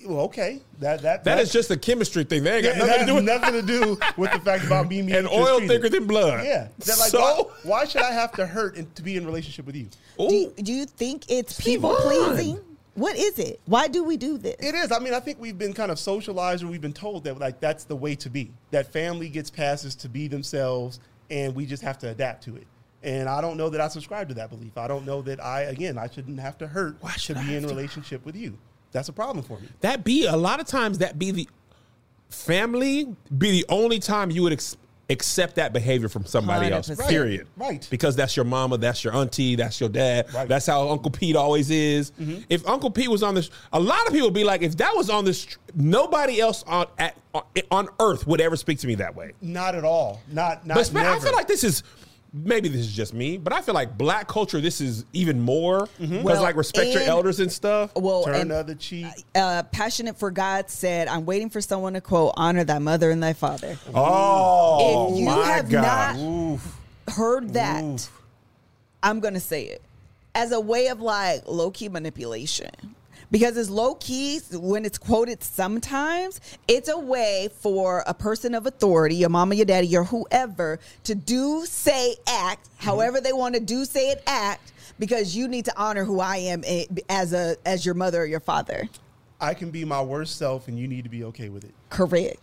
well okay that that That is just a chemistry thing. They ain't got yeah, nothing that to do with nothing to do with the fact about me being And oil thicker than blood. yeah that, like, so, why, why should i have to hurt and to be in relationship with you Do you, do you think it's people pleasing? What is it? Why do we do this? It is. I mean, I think we've been kind of socialized, or we've been told that like that's the way to be. That family gets passes to be themselves, and we just have to adapt to it. And I don't know that I subscribe to that belief. I don't know that I, again, I shouldn't have to hurt Why to should I be in have a to relationship with you. That's a problem for me. that be a lot of times that be the family be the only time you would ex- accept that behavior from somebody else. 100%. Period. Right. Because that's your mama, that's your auntie, that's your dad. Right. That's how Uncle Pete always is. Mm-hmm. If Uncle Pete was on this, a lot of people be like, if that was on this, nobody else on at on, on earth would ever speak to me that way. Not at all. Not not. But spe- I feel like this is maybe this is just me, but I feel like black culture this is even more because Well, like respect your elders and stuff. Well, turn and the other cheek. uh, passionate for God said, "I'm waiting for someone to quote, honor thy mother and thy father." Oh If you my have god! not- Heard that? I'm gonna say it as a way of like low key manipulation. Because it's low key when it's quoted sometimes, it's a way for a person of authority, your mama, your daddy, your whoever, to do, say, act, however they want to do, say it, act, because you need to honor who I am eh, as a as your mother or your father. I can be my worst self, and you need to be okay with it. Correct.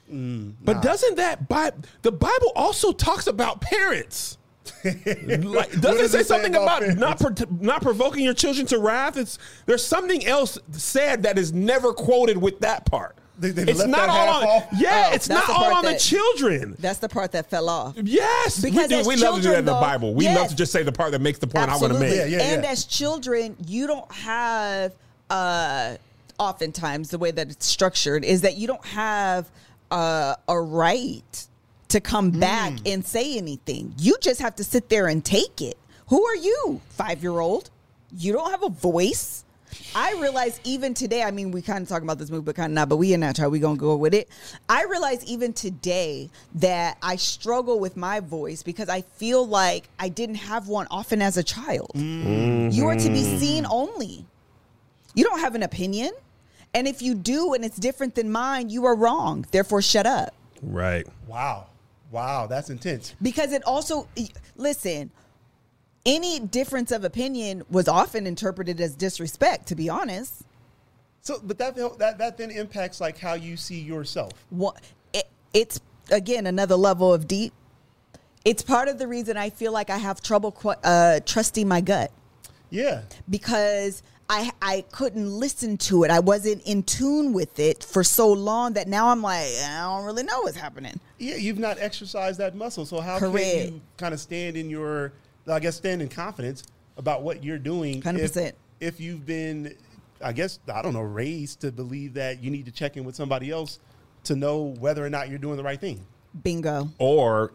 But doesn't that Bi- the Bible also talks about parents? like, doesn't it say something about about, not pro- not provoking your children to wrath? It's there's something else said that is never quoted with that part. They- they it's not all on. off? Yeah, Oh, it's not the all part on the children. That's the part that fell off. Yes, Because we do. as We love to do that in the Bible. We love to just say the part that makes the point I want to make. Yeah, yeah, and yeah. as children, you don't have uh oftentimes the way that it's structured is that you don't have uh, a right to come Hmm. back and say anything. You just have to sit there and take it. Who are you, five year old? You don't have a voice. I realize even today, I mean, we kind of talk about this movie, but kind of not, but we in that try, we gonna go with it. I realize even today that I struggle with my voice because I feel like I didn't have one often as a child. You are to be seen only. You don't have an opinion. And if you do and it's different than mine, you are wrong. Therefore, shut up. Right. Wow, wow, that's intense. Because it also, listen, any difference of opinion was often interpreted as disrespect, to be honest. So, but that that that then impacts like how you see yourself. What, it, it's, again, another level of deep. It's part of the reason I feel like I have trouble uh, trusting my gut Yeah, because I I couldn't listen to it. I wasn't in tune with it for so long that now I'm like I don't really know what's happening. Yeah, you've not exercised that muscle. So how can you kind of stand in your, I guess, stand in confidence about what you're doing? 100%. If, if you've been, I guess, I don't know, raised to believe that you need to check in with somebody else to know whether or not you're doing the right thing. Bingo. Or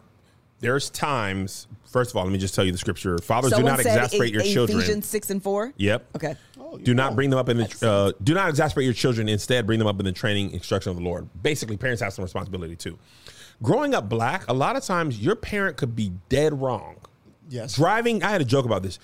there's times. First of all, let me just tell you the scripture: Fathers, do not said exasperate your children. Ephesians six and four. Yep. Okay. Oh, do not know. bring them up in the uh, do not exasperate your children instead bring them up in the training instruction of the lord basically parents have some responsibility too growing up black a lot of times your parent could be dead wrong Yes. driving i had a joke about this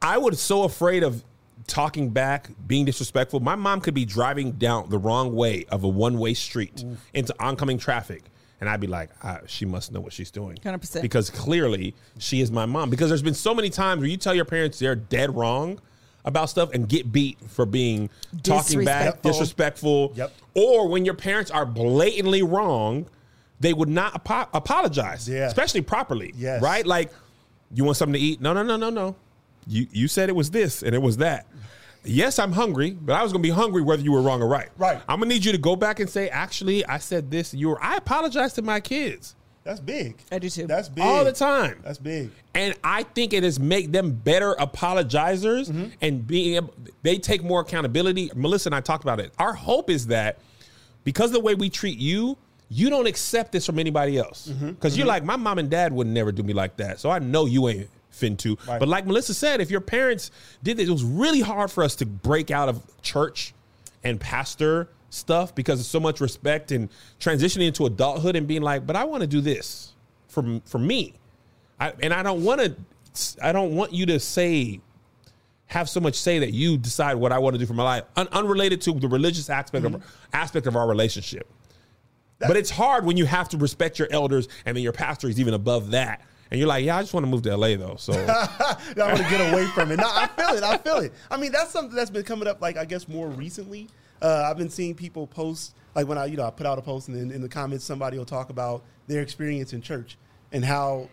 i was so afraid of talking back being disrespectful my mom could be driving down the wrong way of a one-way street into oncoming traffic and I'd be like, ah, she must know what she's doing. 100%. Because clearly she is my mom. Because there's been so many times where you tell your parents they're dead wrong about stuff and get beat for being talking back, Disrespectful. Yep. Or when your parents are blatantly wrong, they would not apo- apologize, Yeah. especially properly. Yes. Right? Like, you want something to eat? No, no, no, no, no. you you said it was this and it was that. Yes, I'm hungry, but I was gonna be hungry whether you were wrong or right. Right. I'm gonna need you to go back and say, actually, I said this. You were. I apologize to my kids That's big. I do too. That's big. all the time. That's big. And I think it has make them better apologizers Mm-hmm. and being able, they take more accountability. Melissa and I talked about it. Our hope is that because of the way we treat you, you don't accept this from anybody else. Mm-hmm. Because you're like, my mom and dad would never do me like that. So I know you ain't fin to. Right. But like Melissa said, if your parents did this, it was really hard for us to break out of church and pastor stuff because of so much respect and transitioning into adulthood and being like, but I want to do this for for me. I, and I don't want to. I don't want you to say have so much say that you decide what I want to do for my life, un- unrelated to the religious aspect of mm-hmm. aspect of our relationship. but it's hard when you have to respect your elders, and then your pastor is even above that, and you're like, yeah, I just want to move to LA though. So I want to get away from it. No, I feel it. I feel it. I mean, that's something that's been coming up, like I guess more recently. Uh, I've been seeing people post, like when I, you know, I put out a post, and then in the comments, somebody will talk about their experience in church and how,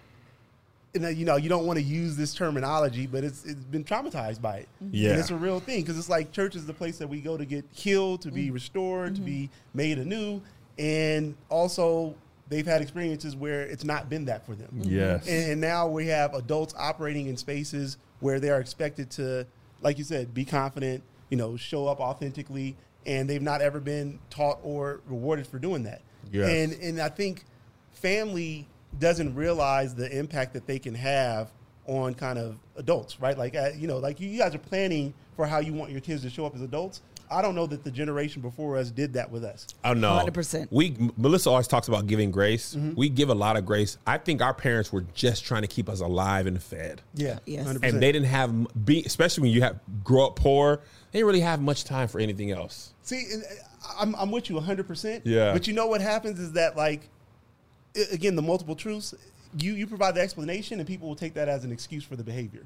and you know, you don't want to use this terminology, but it's it's been traumatized by it. Yeah. and it's a real thing because it's like church is the place that we go to get healed, to be restored, to be made anew, and also they've had experiences where it's not been that for them. Yes. And, and now we have adults operating in spaces where they are expected to, like you said, be confident, you know, show up authentically, and they've not ever been taught or rewarded for doing that. Yes. And and I think family doesn't realize the impact that they can have on kind of adults, right? Like uh, you know, like you, you guys are planning for how you want your kids to show up as adults. I don't know that the generation before us did that with us. I know. 100%. We Melissa always talks about giving grace. Mm-hmm. We give a lot of grace. I think our parents were just trying to keep us alive and fed. Yeah, Yes. 100%. and they didn't have be especially when you have grow up poor they didn't really have much time for anything else See, uh, I'm, I'm with you 100%. Yeah. But you know what happens is that, like, again, the multiple truths, you, you provide the explanation and people will take that as an excuse for the behavior.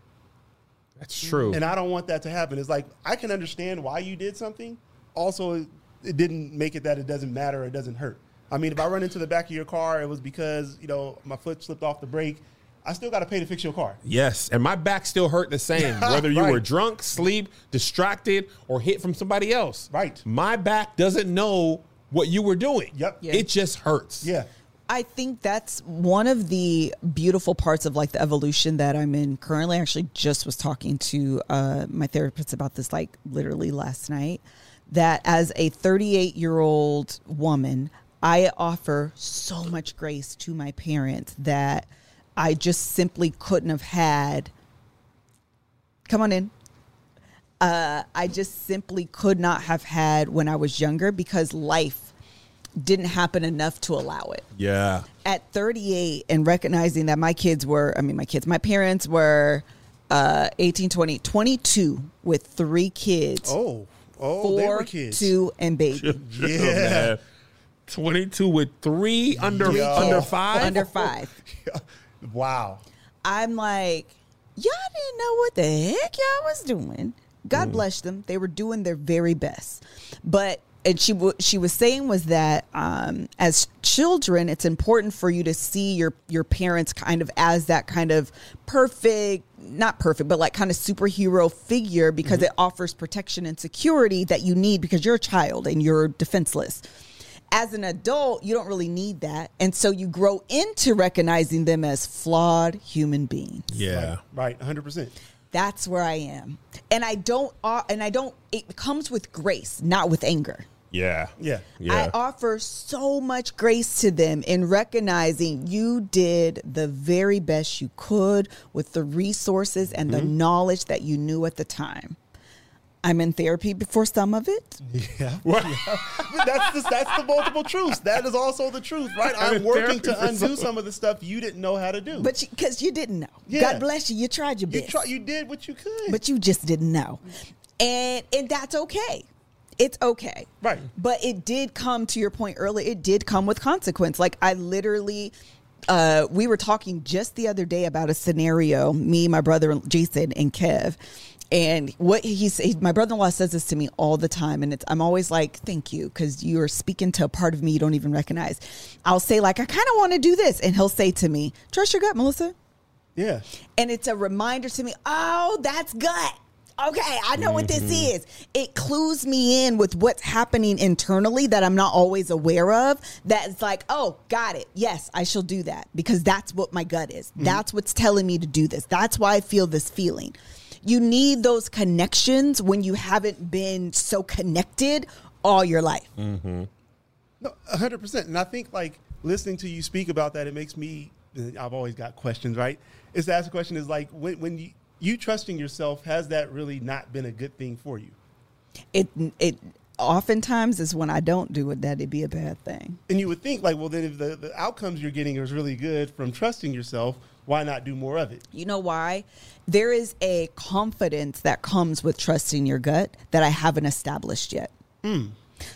that's true And I don't want that to happen. It's like, I can understand why you did something. Also, it, it didn't make it that it doesn't matter or it doesn't hurt. I mean, if I run into the back of your car, it was because, you know, my foot slipped off the brake. I still got to pay to fix your car. yes and my back still hurt the same whether you Right. were drunk sleep distracted or hit from somebody else Right. my back doesn't know what you were doing Yep. Yeah. it just hurts Yeah. I think that's one of the beautiful parts of like the evolution that I'm in currently. I actually just was talking to uh, my therapist about this like literally last night. That as a 38 year old woman, I offer so much grace to my parents that I just simply couldn't have had. Come on in. Uh, I just simply could not have had when I was younger because life didn't happen enough to allow it yeah at 38 and recognizing that my kids were i mean my kids my parents were uh 18 20 22 with three kids Oh. Oh, they were kids. two and baby Yeah. man. 22 with three under Yo. under five under five wow. i'm like y'all didn't know what the heck y'all was doing. God bless them. They were doing their very best. But and she w- she was saying was that um, as children, it's important for you to see your your parents kind of as that kind of perfect, not perfect, but like kind of superhero figure because it offers protection and security that you need because you're a child and you're defenseless. As an adult, you don't really need that, and so you grow into recognizing them as flawed human beings yeah Right. 100%. that's where I am. And I don't uh, and I don't it comes with grace, not with anger. yeah Yeah. yeah I offer so much grace to them in recognizing you did the very best you could with the resources and the knowledge that you knew at the time. I'm in therapy for some of it. Yeah. But that's the, that's the multiple truths. That is also the truth, right? I'm I'm working to undo some- some of the stuff you didn't know how to do. But because you, didn't know. Yeah. God bless you. You tried your you best. try, you did what you could. but you just didn't know. And and that's okay. It's okay. Right. But it did come to your point earlier, it did come with consequence. Like I literally uh we were talking just the other day about a scenario, me, my brother Jason and Kev. And what he said, my brother-in-law says this to me all the time, and it's I'm always like, "Thank you," because you are speaking to a part of me you don't even recognize. I'll say like, "I kind of want to do this," and he'll say to me, "Trust your gut, Melissa." Yeah. and it's a reminder to me oh that's gut. Okay i know what this mm-hmm. is. It clues me in with what's happening internally that i'm not always aware of that's like oh got it. Yes i shall do that because that's what my gut is. Mm-hmm. That's what's telling me to do this. That's why i feel this feeling you need those connections when you haven't been so connected all your life mm-hmm. No, hundred percent. And I think like listening to you speak about that, it makes me. I've always got questions, right? Is to ask the question is like when when you you trusting yourself has that really not been a good thing for you? it it oftentimes is when i don't do it that it'd be a bad thing And you would think like, well, then if the, the outcomes you're getting is really good from trusting yourself, why not do more of it? You know why? There is a confidence that comes with trusting your gut that I haven't established yet. Hmm.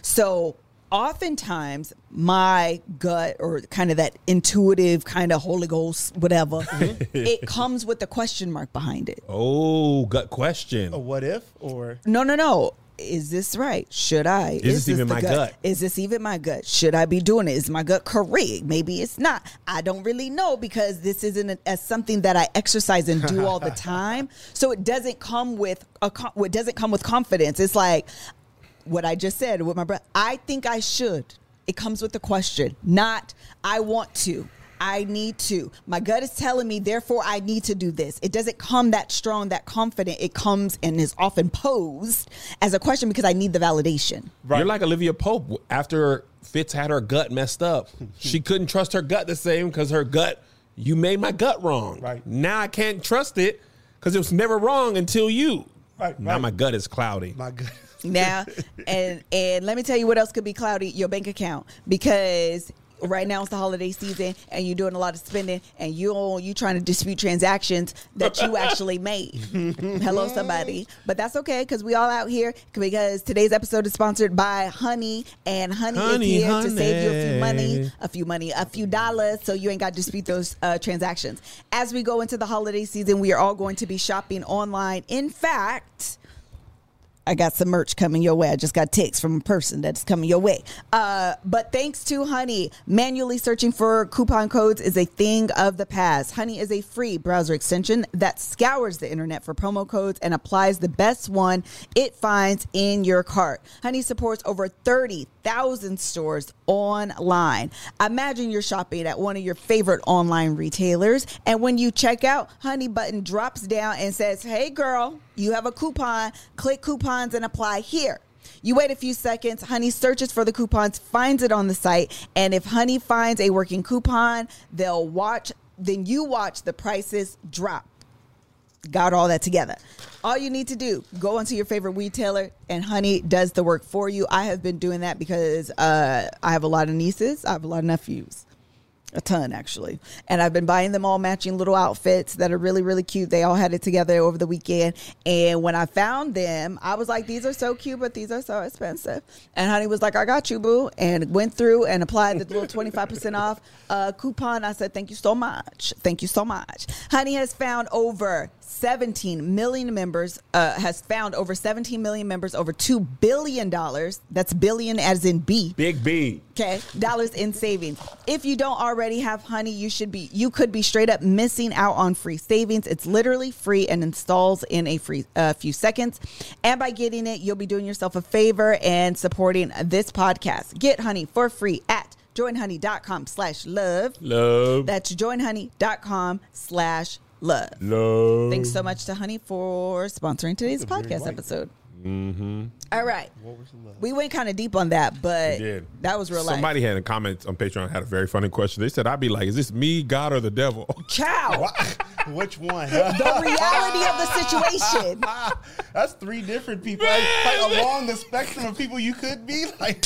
So, oftentimes, my gut or kind of that intuitive kind of Holy Ghost, whatever, mm-hmm. it comes with a question mark behind it. Oh, gut question. A what if or No, no, no. Is this right? Should I? Is this even my gut? Is this even my gut? Should I be doing it? Is my gut correct? Maybe it's not. I don't really know because this isn't as something that I exercise and do all the time. So it doesn't come with a. It doesn't come with confidence. It's like what I just said with my brother. I think I should. It comes with the question, not I want to. I need to. My gut is telling me, therefore, I need to do this. It doesn't come that strong, that confident. It comes and is often posed as a question because I need the validation. You're like Olivia Pope after Fitz had her gut messed up. she couldn't trust her gut the same because her gut, you made my gut wrong. Right. Now I can't trust it because it was never wrong until you. Right, Now right. my gut is cloudy. my gut. now and and let me tell you what else could be cloudy your bank account because right now it's the holiday season and you're doing a lot of spending and you you trying to dispute transactions that you actually made. Hello somebody. But that's okay because we all out here because today's episode is sponsored by honey and honey, Honey, is here to save you a few money a few money a few dollars so you ain't got to dispute those uh, transactions. As we go into the holiday season we are all going to be shopping online. In fact I got some merch coming your way. I just got text from a person that's coming your way. Uh, but thanks to Honey, manually searching for coupon codes is a thing of the past. Honey is a free browser extension that scours the internet for promo codes and applies the best one it finds in your cart. Honey supports over 30,000 stores online. Imagine you're shopping at one of your favorite online retailers, and when you check out, Honey button drops down and says, Hey girl, you have a coupon. Click coupons and apply here. You wait a few seconds. Honey searches for the coupons, finds it on the site, and if Honey finds a working coupon, they'll watch. Then you watch the prices drop. Got all that together. All you need to do, go onto your favorite retailer, and Honey does the work for you. I have been doing that because uh, I have a lot of nieces, I have a lot of nephews a ton actually. And i've been buying them all matching little outfits that are really really cute. They all had it together over the weekend. And when i found them i was like these are so cute but these are so expensive. And honey was like i got you boo and went through and applied the little 25% off uh, coupon. I said thank you so much. Thank you so much. Honey has found over 17 million members uh, has found over 17 million members over 2 billion dollars. That's billion as in b. Big B. Okay, dollars in savings. If you don't already have honey, you should be you could be straight up missing out on free savings. It's literally free and installs in a free a few seconds. And by getting it, you'll be doing yourself a favor and supporting this podcast. Get honey for free at joinhoney.com slash love. Love. That's joinhoney.com slash love. Love. Thanks so much to Honey for sponsoring today's podcast episode. Mm-hmm. All right. We went kind of deep on that, but did. that was real life. Somebody had a comment on Patreon had a very funny question. They said, I'd be like, is this me, God, or the devil? Ciao. Which one? the reality of the situation. That's three different people like, like along the spectrum of people you could be. Like,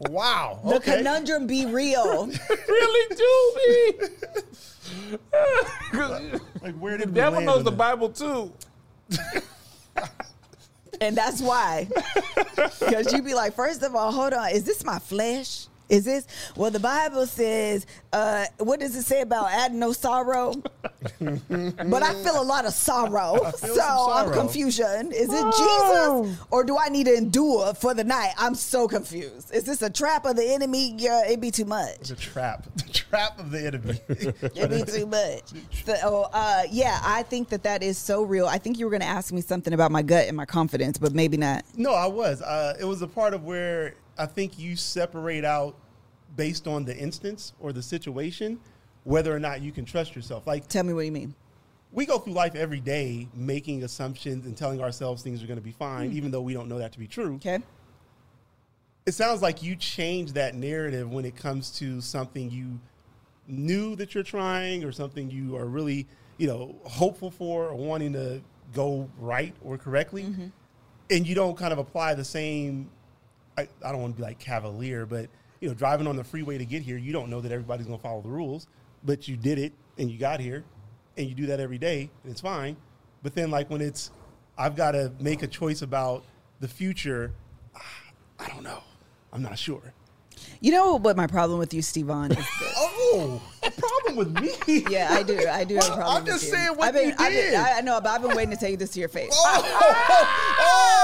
wow. The okay. conundrum be real. really do me. Like, where did the we devil knows the that? Bible too. And that's why. Because you'd be like, first of all, hold on, is this my flesh? Is this well? The Bible says, uh, what does it say about adding no sorrow? but I feel a lot of sorrow, so some I'm confusion. Is it Oh. Jesus, or do I need to endure for the night? I'm so confused. Is this a trap of the enemy? Yeah, it'd be too much. It's a trap. The trap of the enemy. It'd be too much. So, uh, yeah, I think that that is so real. I think you were going to ask me something about my gut and my confidence, but maybe not. No, I was. Uh, it was a part of where I think you separate out based on the instance or the situation whether or not you can trust yourself. Like Tell me what you mean. we go through life every day making assumptions and telling ourselves things are going to be fine, hmm. even though we don't know that to be true. Okay. It sounds like you change that narrative when it comes to something you knew that you're trying or something you are really, you know, hopeful for or wanting to go right or correctly. Mm-hmm. And you don't kind of apply the same I, I don't want to be like cavalier, but you know, driving on the freeway to get here, you don't know that everybody's going to follow the rules, but you did it and you got here, and you do that every day, and it's fine. But then, like when it's, I've got to make a choice about the future. I don't know. I'm not sure. You know what my problem with you, Stevon, is. Oh, a problem with me? Yeah, I do. I do have a problem. I'm just saying what I've been, you I've been- did. I know, but I've been waiting to tell you this to your face. Oh, oh, It's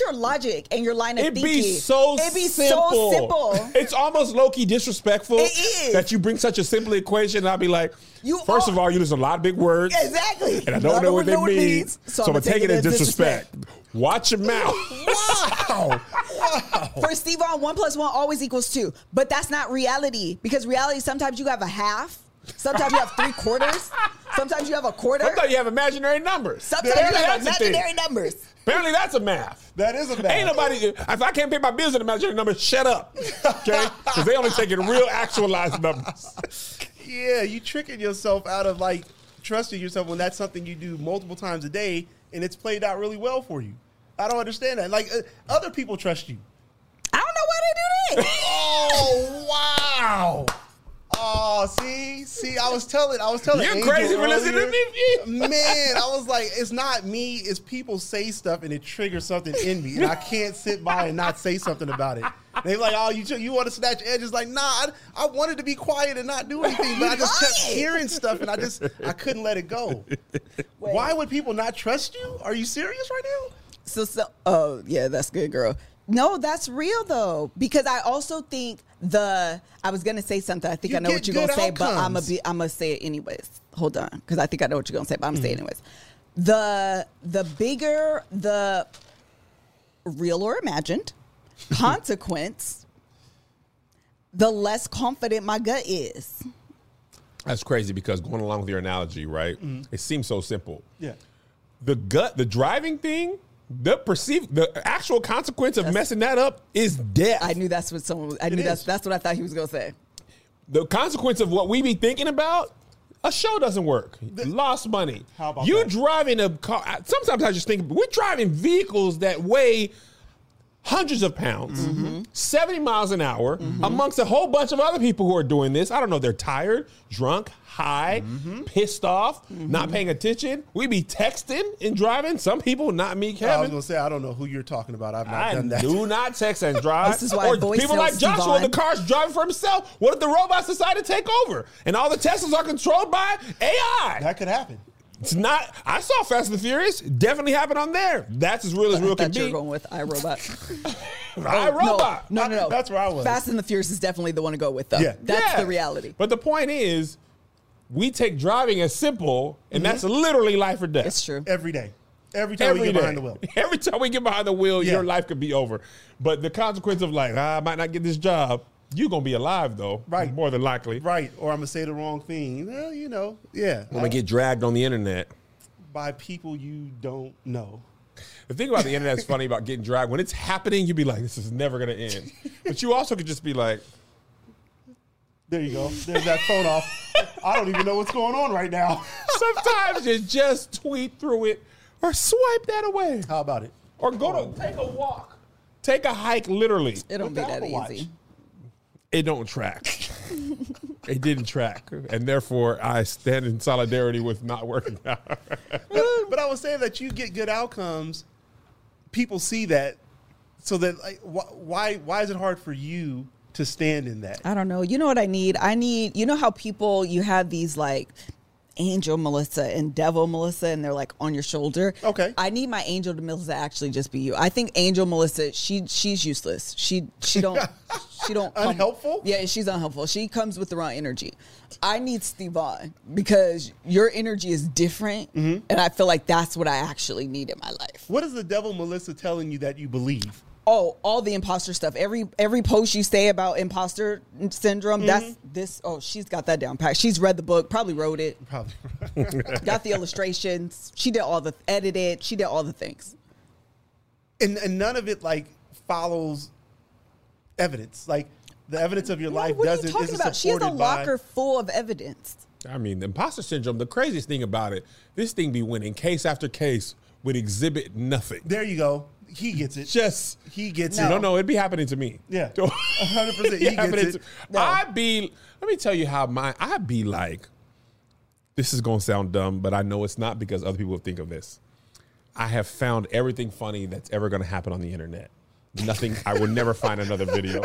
your your logic and your line of It'd thinking. be so It'd be simple. so simple. It's almost low key disrespectful It is. that you bring such a simple equation. And I'll be like, You first all- of all, you use a lot of big words. Exactly. And I don't know what they it mean. means, so, I'm going to take it as disrespect. Watch your mouth. wow. For Stevon, one plus one always equals two. But that's not reality because reality sometimes you have a half, sometimes you have three quarters, sometimes you have a quarter, Sometimes you have imaginary numbers. sometimes you have that's a thing. imaginary numbers. Apparently that's a math. That is a math. Ain't nobody. If I can't pay my bills in imaginary numbers, shut up. Okay? Because they only taking real actualized numbers. Yeah, you tricking yourself out of like trusting yourself when that's something you do multiple times a day and it's played out really well for you. I don't understand that. Like uh, other people trust you. I don't know why they do that. Oh wow. Oh, see, see, I was telling, I was telling. You're Angel crazy for listening to me. Man, I was like, it's not me. It's people say stuff and it triggers something in me, and I can't sit by and not say something about it. They're like, oh, you you want to snatch edges? Like, nah, I, I wanted to be quiet and not do anything, but I just kept hearing stuff, and I just I couldn't let it go. Why would people not trust you? Are you serious right now? So, so, oh yeah, that's good, girl. No, that's real though, because I also think the. I was gonna say something. I think You I know what you're gonna good say, but I'm gonna be. I'm gonna say it anyways. Hold on, because I think I know what you're gonna say, but I'm gonna say it Mm-hmm. anyways. The the bigger the real or imagined consequence, the less confident my gut is. That's crazy because going along with your analogy, right? It seems so simple. Yeah. The gut, the driving thing, the perceived, the actual consequence of messing that up is death. I knew that's what someone. I knew is. that's that's what I thought he was gonna say. the consequence of what we be thinking about, a show doesn't work. Lost money. How about you that? driving a car? Sometimes I just think we're driving vehicles that weigh hundreds of pounds, Mm-hmm. 70 miles an hour, amongst a whole bunch of other people who are doing this. I don't know. They're tired, drunk, high, Mm-hmm. pissed off, not paying attention. We be texting and driving. Some people, not me, Kevin. I was gonna say I don't know who you're talking about. I've not I done that. do not text and drive. This is why or people like Joshua, Devon. the car's driving for himself. What if the robots decide to take over and all the Teslas are controlled by AI? That could happen. It's not. I saw Fast and the Furious. Definitely happened on there. That's as real as real can be. You're going with iRobot. I robot. No, no, no. That's where I was. Fast and the Furious is definitely the one to go with, though. Yeah. That's Yeah. the reality. But the point is, we take driving as simple, and that's literally life or death. Mm-hmm. It's true. Every day. Every time Every we get day. behind the wheel. Every time we get behind the wheel, Yeah. your life could be over. But the consequence of like, ah, I might not get this job, you're gonna be alive though. Right. More than likely. Right. Or I'm gonna say the wrong thing. Well, you know, yeah. I'm gonna get dragged on the internet. by people you don't know. The thing about the internet is funny about getting dragged. When it's happening, you'd be like, this is never gonna end. But you also could just be like, There you go. There's that phone off. I don't even know what's going on right now. sometimes you just tweet through it or swipe that away. How about it? Or go to take a walk. Take a hike literally. It don't With be that Apple Watch. easy. It don't track. it didn't track. And therefore I stand in solidarity with not working out. But, but I was saying that you get good outcomes. People see that, so that like, wh- why why is it hard for you to stand in that? I don't know. You know what I need? I need, you know how people, you have these like angel Melissa and devil Melissa and they're like on your shoulder. Okay. I need my angel to Melissa actually just be you. I think angel Melissa, she she's useless. She she don't she don't come- Unhelpful? Yeah, she's unhelpful. She comes with the wrong energy. I need Stevon because your energy is different Mm-hmm. and I feel like that's what I actually need in my life. What is the devil Melissa telling you that you believe? Oh, all the imposter stuff. Every every post you say about imposter syndrome, Mm-hmm. that's this. Oh, she's got that down pat. She's read the book, probably wrote it, Probably. got the illustrations. She did all the edited. She did all the things. and and none of it like follows evidence. Like the evidence of your life what are you doesn't talking isn't about? She has a supported by- locker full of evidence. I mean, the imposter syndrome, the craziest thing about it, this thing be winning case after case with exhibit nothing. There you go. He gets it. Just he gets No. it. no, no, it'd be happening to me. Yeah. 100%. It'd He gets to- it. No. I'd be. Let me tell you how my. I'd be like. This is gonna sound dumb, but I know it's not because other people think of this. I have found everything funny that's ever gonna happen on the internet. Nothing. I will never find another video.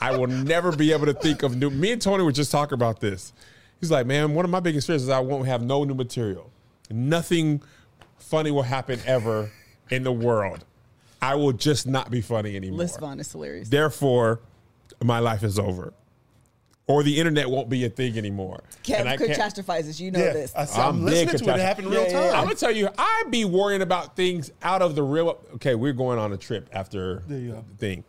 I will never be able to think of new. Me and Tony were just talking about this. He's like, man, one of my biggest fears is I won't have no new material. Nothing funny will happen ever in the world. I will just not be funny anymore. Liz Vaughn is hilarious. Therefore, my life is over. Or the internet won't be a thing anymore. Kev And I can't- catastrophizes. You know Yeah, this. I, I'm am big listening to it catastrophe. happen real Yeah, yeah, time. yeah. I'm gonna tell you, I'd be worrying about things out of the real. Okay, we're going on a trip after There you go. the thing.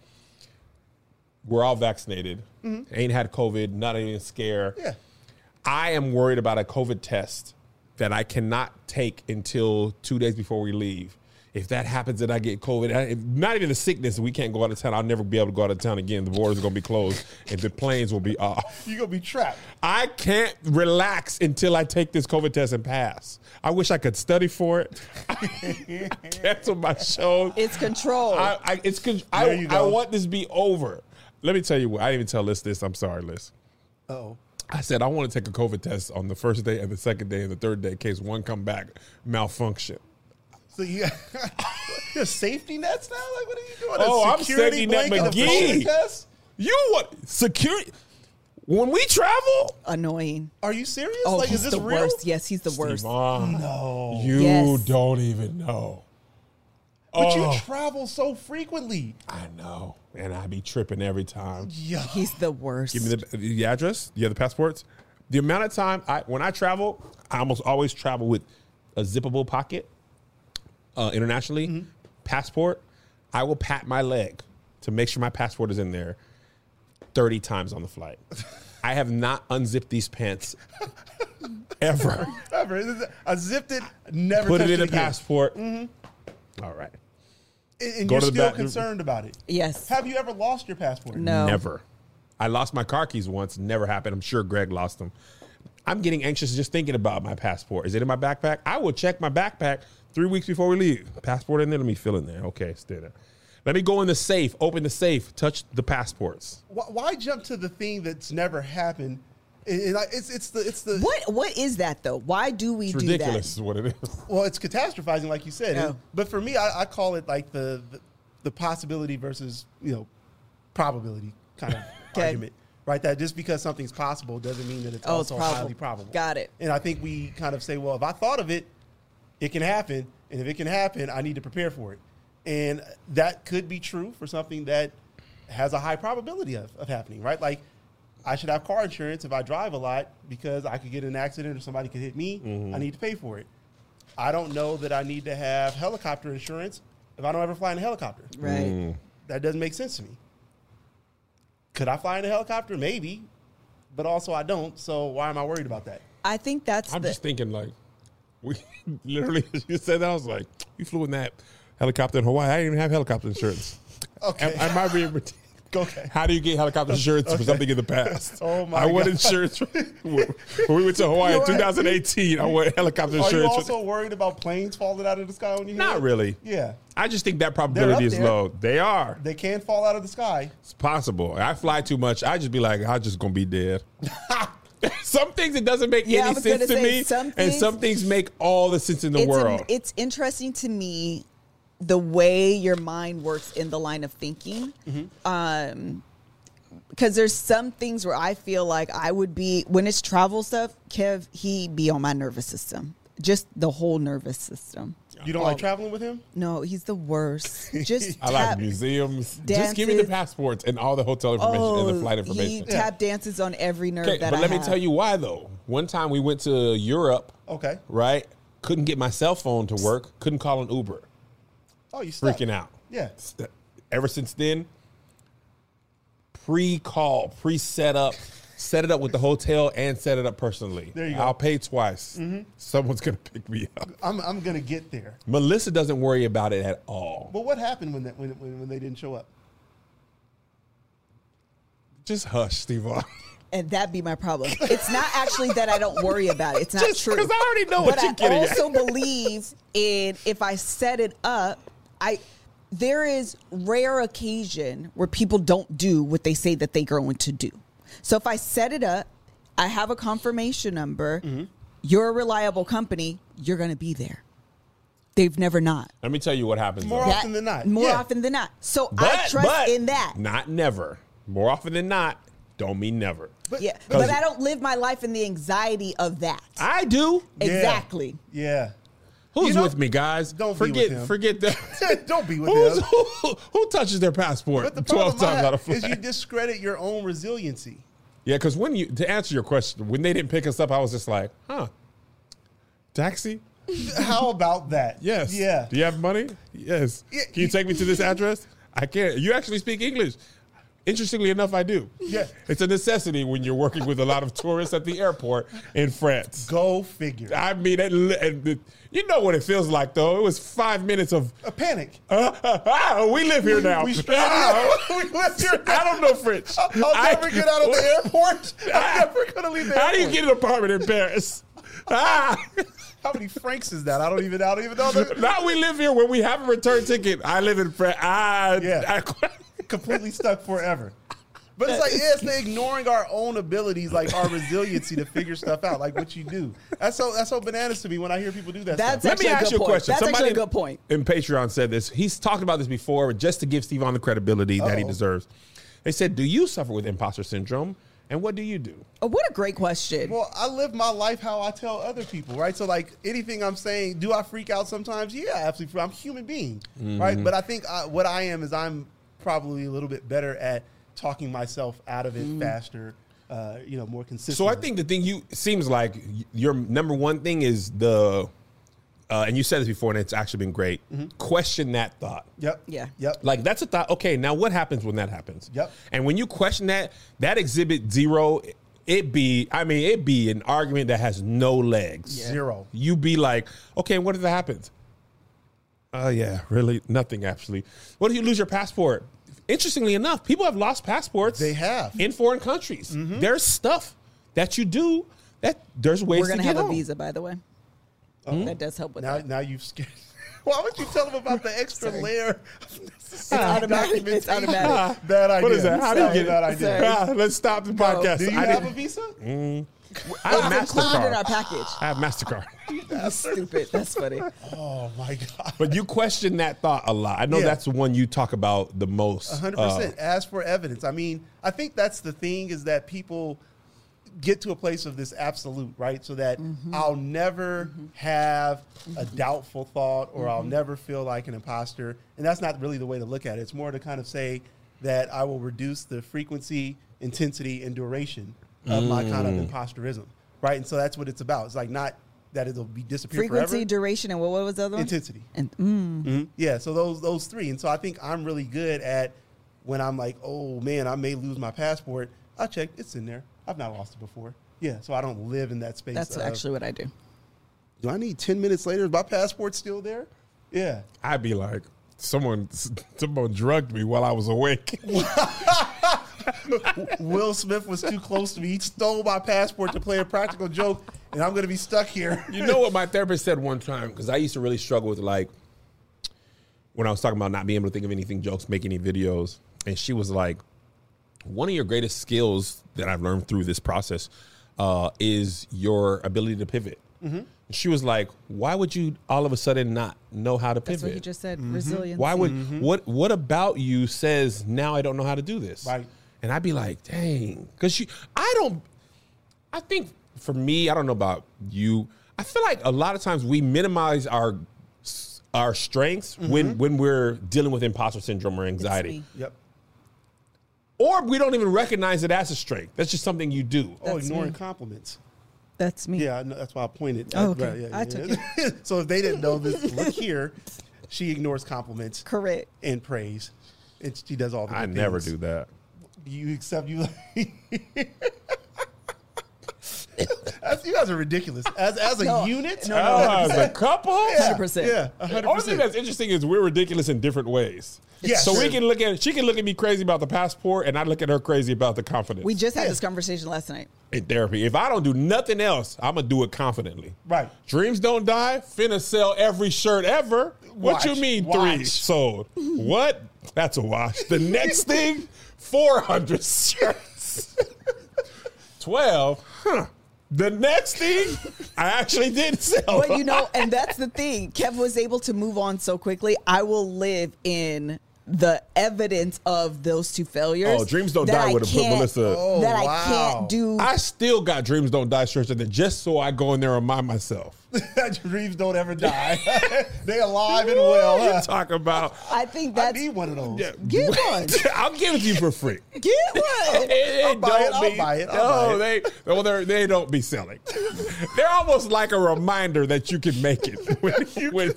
We're all vaccinated. Mm-hmm. Ain't had COVID. Not even a scare. Yeah. I am worried about a COVID test that I cannot take until two days before we leave. If that happens and I get COVID, I- not even the sickness, we can't go out of town. I'll never be able to go out of town again. The borders are going to be closed and the planes will be off. You're gonna be trapped. I can't relax until I take this COVID test and pass. I wish I could study for it. Cancel my show. it's control. I, I, it's 'cause There I, I want this to be over. Let me tell you what. I didn't even tell Liz this. I'm sorry, Liz. Oh. I said I want to take a COVID test on the first day and the second day and the third day in case one come back malfunction. So you your safety nets now? Like what are you doing? Oh, A I'm security safety net blanket McGee. You what security? When we travel, Annoying. Are you serious? Oh, like he's is this the real? worst. Yes, he's the worst. Stevon, No. you Yes. don't even know. But Oh. you travel so frequently. I know, and I be tripping every time. Yeah. He's the worst. Give me the, the address. You have the passports. The amount of time I when I travel, I almost always travel with a zippable pocket. Uh, internationally, passport. I will pat my leg to make sure my passport is in there. Thirty times on the flight. I have not unzipped these pants ever. Ever. I zipped it, never Put it in a again. passport. All right. And, and you're still back- concerned about it. yes. Have you ever lost your passport? No. Never. I lost my car keys once. Never happened. I'm sure Greg lost them. I'm getting anxious just thinking about my passport. Is it in my backpack? I will check my backpack three weeks before we leave. Passport in there. Let me fill in there. Okay, it's there. Let me go in the safe. Open the safe. Touch the passports. Why, why jump to the thing that's never happened? And- and it's it's the it's the What What is that though? Why do we It's do ridiculous, is what it is. well, it's catastrophizing, like you said. Yeah. Oh. But for me, I, I call it like the, the the possibility versus you know probability kind of Okay. argument, right? That just because something's possible doesn't mean that it's Oh, it's also probable. highly probable. Got it. And I think we kind of say, well, if I thought of it, it can happen, and if it can happen, I need to prepare for it. And that could be true for something that has a high probability of, of happening, right? Like I should have car insurance if I drive a lot because I could get in an accident or somebody could hit me. I mm-hmm. need to pay for it. I don't know that I need to have helicopter insurance if I don't ever fly in a helicopter. Right. Mm. That doesn't make sense to me. Could I fly in a helicopter? Maybe, but also I don't. So why am I worried about that? I think that's I'm the. just thinking, like, we literally, as you said that, I was like, you flew in that helicopter in Hawaii. I didn't even have helicopter insurance. Okay. Am, am I being Okay. How do you get helicopter insurance for something in the past? Oh, my god. I want God. insurance. when we went to Hawaii in You know what? 2018, I want helicopter insurance. Are you also worried about planes falling out of the sky when you Not really. Yeah, I just think that probability is low. They are. they can fall out of the sky. It's possible. I fly too much. I just be like, I'm just gonna be dead. some things it doesn't make Yeah, any sense to me, some and some things make all the sense in the it's, world. it's interesting to me the way your mind works in the line of thinking. Mm-hmm. Um, because there's some things where I feel like I would be when it's travel stuff. Kev, he be on my nervous system, just the whole nervous system. You don't like traveling with him? No, he's the worst. Just I like tap- museums. Just give me the dances. passports and all the hotel information and the oh, flight Oh, He information. tap dances on every nerve Okay, that but I let me have. tell you why though. One time we went to Europe, Okay. right? Couldn't get my cell phone to work. Couldn't call an Uber. Oh, you stuck. Freaking out. Yeah. Ever since then, pre-call, pre-set up, set it up with the hotel and set it up personally. There you go. I'll pay twice. Mm-hmm. Someone's gonna pick me up. I'm, I'm going to get there. Melissa doesn't worry about it at all. But what happened when, that, when, when, when they didn't show up? Just hush, Steve. and that be my problem. It's not actually that I don't worry about it. It's not Just true. 'cause I already know what but you're I getting at. also believe in if I set it up, I there is rare occasion where people don't do what they say that they're going to do. So if I set it up, I have a confirmation number. Mm-hmm. You're a reliable company. You're going to be there. They've never not. Let me tell you what happens. More though. often than not. More Yeah. often than not. So But, I trust but in that. Not never. More often than not, don't mean never. But, yeah, but- but I don't live my life in the anxiety of that. I do. Exactly. Yeah. Who's You know- with me, guys? Don't be forget, with him. forget that. don't be with Who's, him. who, who touches their passport But the twelve times out of is you discredit your own resiliency. Yeah, because when you to answer your question, when they didn't pick us up, I was just like, huh, taxi? How about that? Yes. Yeah. Do you have money? Yes. Yeah, Can you take me to this address? I can't. You actually speak English. Interestingly enough, I do. Yeah. It's a necessity when you're working with a lot of tourists at the airport in France. Go figure. I mean, it, it- you know what it feels like, though. It was five minutes of, A panic. ah, we live here now. We Ah, we here. I don't know French. I'll, I'll I- never get out of the airport. I'm never gonna leave the How do you get an apartment in Paris? Ah, How many francs is that? I don't even. I don't even know. Now we live here when we have a return ticket. I live in France. Ah, Yeah. I- completely stuck forever. But it's like yeah, it's the ignoring our own abilities, like our resiliency to figure stuff out, like what you do. That's so that's so bananas to me when I hear people do that. That's stuff. Let me a ask good you a point. question. That's Somebody actually a good point. In Patreon said this. He's talked about this before, just to give Stevon the credibility that he deserves. They said, "Do you suffer with imposter syndrome? And what do you do?" Oh, what a great question. Well, I live my life how I tell other people, right? So, like anything I'm saying, do I freak out sometimes? Yeah, absolutely. I'm a human being, Mm-hmm. right? But I think I, what I am is I'm probably a little bit better at talking myself out of it faster, uh, you know, more consistent. So I think the thing you seems like your number one thing is the, uh, and you said this before, and it's actually been great. Question that thought. Yep. Yeah. Yep. Like that's a thought. Okay, now what happens when that happens? Yep. And when you question that, that exhibit zero, it be, I mean, it be an argument that has no legs. Zero. You be like, okay, what if that happens? Oh yeah, really nothing actually. What if you lose your passport? Interestingly enough, people have lost passports. They have. in foreign countries. Mm-hmm. There's stuff that you do that there's ways to do that. We're gonna to get have a home. visa, by the way. Uh-huh. That does help with now, that. now you've scared. Why would you tell them about the extra layer? It's automatic. It's automatic. Ah, ah, bad idea. What is that? How do you get that idea. Ah, let's stop the podcast. Do you I have a didn't- visa? Mm. I have It's included in our Mastercard. package. I have Mastercard. That's stupid. That's funny. Oh my god. But you question that thought a lot. I know Yeah. that's the one you talk about the most. hundred Uh, percent. Ask for evidence. I mean, I think that's the thing is that people get to a place of this absolute, right? So that mm-hmm. I'll never mm-hmm. have a mm-hmm. doubtful thought or I'll never feel like an imposter. And that's not really the way to look at it. It's more to kind of say that I will reduce the frequency, intensity, and duration of my kind of imposterism, right? And so that's what it's about. It's like not that it'll be disappear Frequency, forever. duration, and what, what was the other one? Intensity. And mm, Mhm. Yeah, so those those three, and so I think I'm really good at when I'm like, oh man, I may lose my passport. I check, it's in there. I've not lost it before. Yeah, so I don't live in that space. that's of, actually what I do. Do I need ten minutes later? Is my passport still there? Yeah. I'd be like, someone, someone drugged me while I was awake. Will Smith was too close to me. He stole my passport to play a practical joke, and I'm gonna be stuck here. You know what my therapist said one time? Because I used to really struggle with like when I was talking about not being able to think of anything jokes, make any videos, and she was like, "One of your greatest skills that I've learned through this process uh, is your ability to pivot." Mm-hmm. She was like, "Why would you all of a sudden not know how to That's pivot? what he just said. Resilience. Why would what what about you says now I don't know how to do this? Right. And I'd be like, dang, because you, I don't. I think for me, I don't know about you. I feel like a lot of times we minimize our our strengths mm-hmm. when when we're dealing with imposter syndrome or anxiety. Yep. or we don't even recognize it as a strength. That's just something you do. Oh, ignoring me. compliments. That's me. Yeah, I that's why I pointed. Oh, I- okay. right, yeah, I yeah, took yeah. so if they didn't know this, look here. She ignores compliments Correct. and praise, and she does all the. I good never things. do that. You accept you. That's- you guys are ridiculous. As as a No, unit, no, Oh, as a couple, yeah, 100%. Yeah, The hundred only thing percent. that's interesting is we're ridiculous in different ways. Yes. So we can look at she can look at me crazy about the passport, and I look at her crazy about the confidence. We just had Yeah. this conversation last night. in therapy. If I don't do nothing else, I'm gonna do it confidently. Right. Dreams don't die. Finna sell every shirt ever. What you Watch, mean watch. three sold? what? That's a wash. The next thing, four hundred shirts. Twelve. Huh. The next thing, I actually did sell. But you know, and that's the thing. Kev was able to move on so quickly. I will live in the evidence of those two failures. Oh, Dreams Don't Die I would've Melissa- Oh, that I can't do. I still got dreams don't die shirts in there just so I go in there and remind myself. That dreams don't ever die. they alive and well. What huh? you talk about? I think I that's need one of those. Yeah. get one. I'll give it to you for free. Get one. It- I'll buy it, don't I'll be- buy it, I'll No, buy they well, they're, they don't be selling. They're almost like a reminder that you can make it. When you, when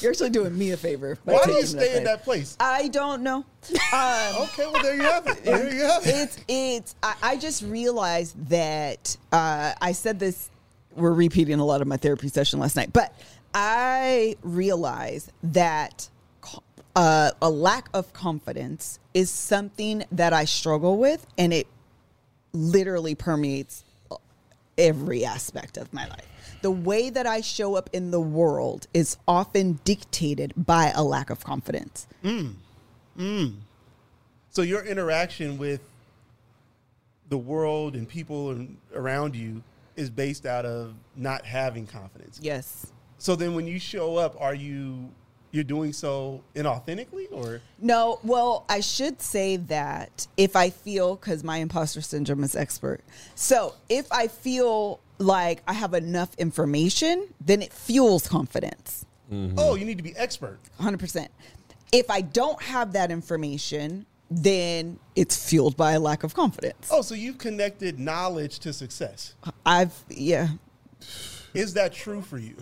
You're actually doing me a favor. Why do you stay in that place? I don't know. Um, Okay, well there you have it. There you have it. it's it's I, I just realized that uh, I said this we're repeating a lot of my therapy session last night but I realize that uh, a lack of confidence is something that I struggle with and it literally permeates every aspect of my life. The way that I show up in the world is often dictated by a lack of confidence. So your interaction with the world and people around you is based out of not having confidence. Yes. So then when you show up, are you you're doing so inauthentically or No, well, I should say that if I feel, because my imposter syndrome is expert. So if I feel like I have enough information, then it fuels confidence. Mm-hmm. oh, you need to be expert. 100%. If I don't have that information, then it's fueled by a lack of confidence. Oh, so you've connected knowledge to success. I've, yeah, Is that true for you?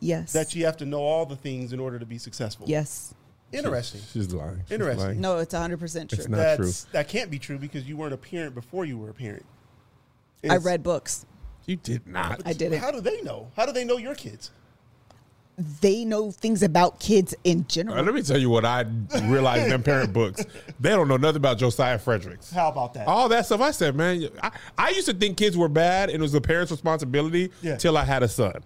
yes. That you have to know all the things in order to be successful? yes. Interesting. she's lying. She's Interesting. lying. No, it's 100% true. It's not That's true. that can't be true because you weren't a parent before you were a parent. I read books. You did not. I didn't. How do they know? How do they know your kids? They know things about kids in general. Uh, let me tell you what I realized in them parent books. They don't know nothing about Josiah Fredericks. How about that? All that stuff. I said, man, I, I used to think kids were bad and it was the parents' responsibility Yeah. till I had a son.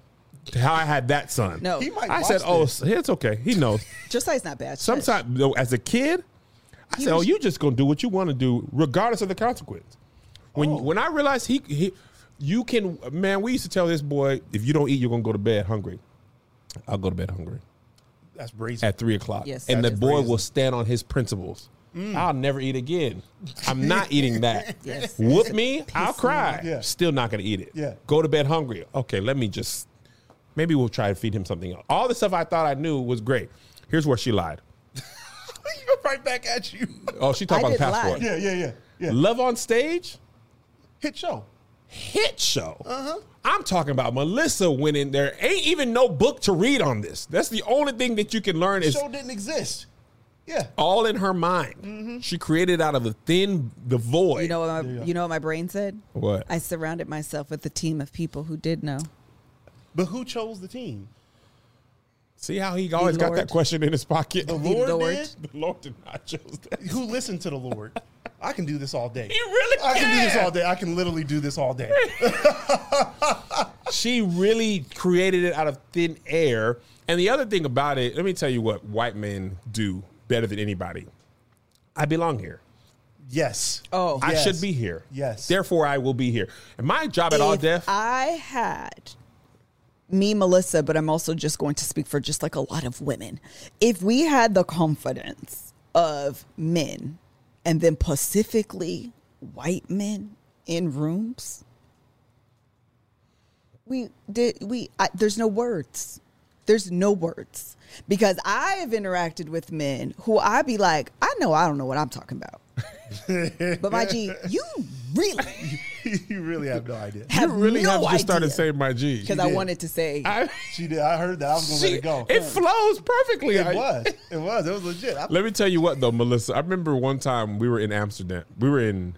How I had that son. No. He might I watch said, oh, this. it's okay. He knows. Josiah's not bad. Sometimes, though, as a kid, I He said, "Oh, was- you just gonna do what you want to do, regardless of the consequence." When Oh. when I realized he, he, you can, man. We used to tell this boy, if you don't eat, you're gonna go to bed hungry. I'll go to bed hungry That's brazen. at three o'clock, Yes, and the boy brazen. will stand on his principles. Mm. I'll never eat again. I'm not eating that. Whoop me, I'll cry. Yeah. Still not gonna eat it. Yeah. Go to bed hungry. Okay, let me just. Maybe we'll try to feed him something else. All the stuff I thought I knew was great. Here's where she lied. right back at you. Oh, she talked about the didn't lie. passport. yeah, yeah, yeah, yeah. Love on stage, Hit show. hit show. Uh-huh. I'm talking about Melissa went in there. Ain't even no book to read on this. That's the only thing that you can learn is show didn't exist. Yeah. all in her mind. Mm-hmm. She created out of the thin, the void. You know what my, Yeah. you know what my brain said? what? I surrounded myself with a team of people who did know. But who chose the team? See how he always got that question in his pocket. The Lord, Lord. did? The Lord did not choose that. Who listened to the Lord? I can do this all day. He really I can do this all day. I can literally do this all day. She really created it out of thin air. And the other thing about it, let me tell you what white men do better than anybody. I belong here. Yes. Oh. I Yes. should be here. Yes. Therefore, I will be here. And my job at All if Deaf. I had me, Melissa, but I'm also just going to speak for just like a lot of women. If we had the confidence of men and then specifically white men in rooms. We did we I, there's no words. There's no words because I have interacted with men who I be like, I know I don't know what I'm talking about. but my G, you really you really have no idea. have you really no have just started idea. saying my G. because I did. wanted to say I, She did. I heard that. I was gonna let it go. it flows perfectly. It I- was. It was. It was legit. I, Let me tell you what though, Melissa. I remember one time we were in Amsterdam. We were in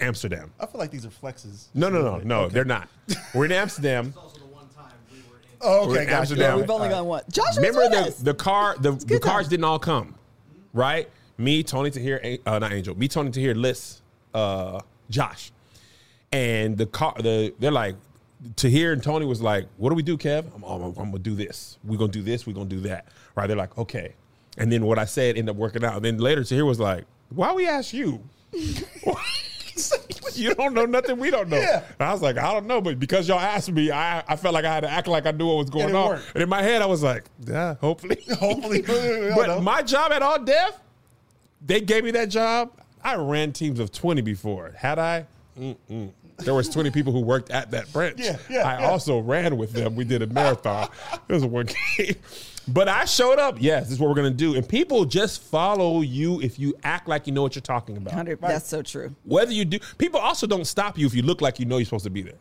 Amsterdam. I feel like these are flexes. No, no, no, no. They're not. We're in Amsterdam. It's also the one time we were in. Oh, okay, in gotcha. Amsterdam. All we've only all gone one. Josh Remember with the us. the car the, the good cars time. didn't all come, right? Me, Tony Tahir, uh, not Angel. Me, Tony Tahir, Liz, uh, Josh, and the car. The they're like Tahir, and Tony was like, "What do we do, Kev? I'm, I'm, I'm gonna do this. We're gonna do this. We're gonna do that." Right? They're like, "Okay," and then what I said ended up working out. And then later, Tahir was like, "Why we ask you?" you don't know nothing we don't know. Yeah. And I was like, I don't know, but because y'all asked me, I, I felt like I had to act like I knew what was going it on. worked. And in my head, I was like, yeah, hopefully. Hopefully. But know. my job at All Def, they gave me that job. I ran teams of 20 before. Had I? Mm-mm. There was 20 people who worked at that branch. Yeah, yeah, I yeah. also ran with them. We did a marathon. it was a one game. But I showed up. Yes, this is what we're going to do. And people just follow you if you act like you know what you're talking about. 100 That's so true. Whether you do, people also don't stop you if you look like you know you're supposed to be there.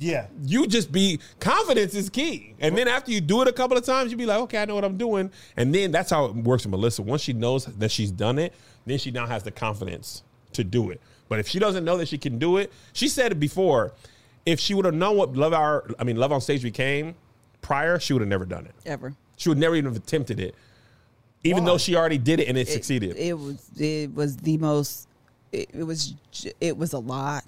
yeah. You just be confidence is key, and then after you do it a couple of times, you be like, okay, I know what I'm doing, and then that's how it works with Melissa. Once she knows that she's done it, then she now has the confidence to do it. But if she doesn't know that she can do it, she said it before. If she would have known what Love Hour I mean Love on Stage became prior, she would have never done it. Ever. She would never even have attempted it, even Why? though she already did it and it, succeeded. It was it was the most it, it was it was a lot.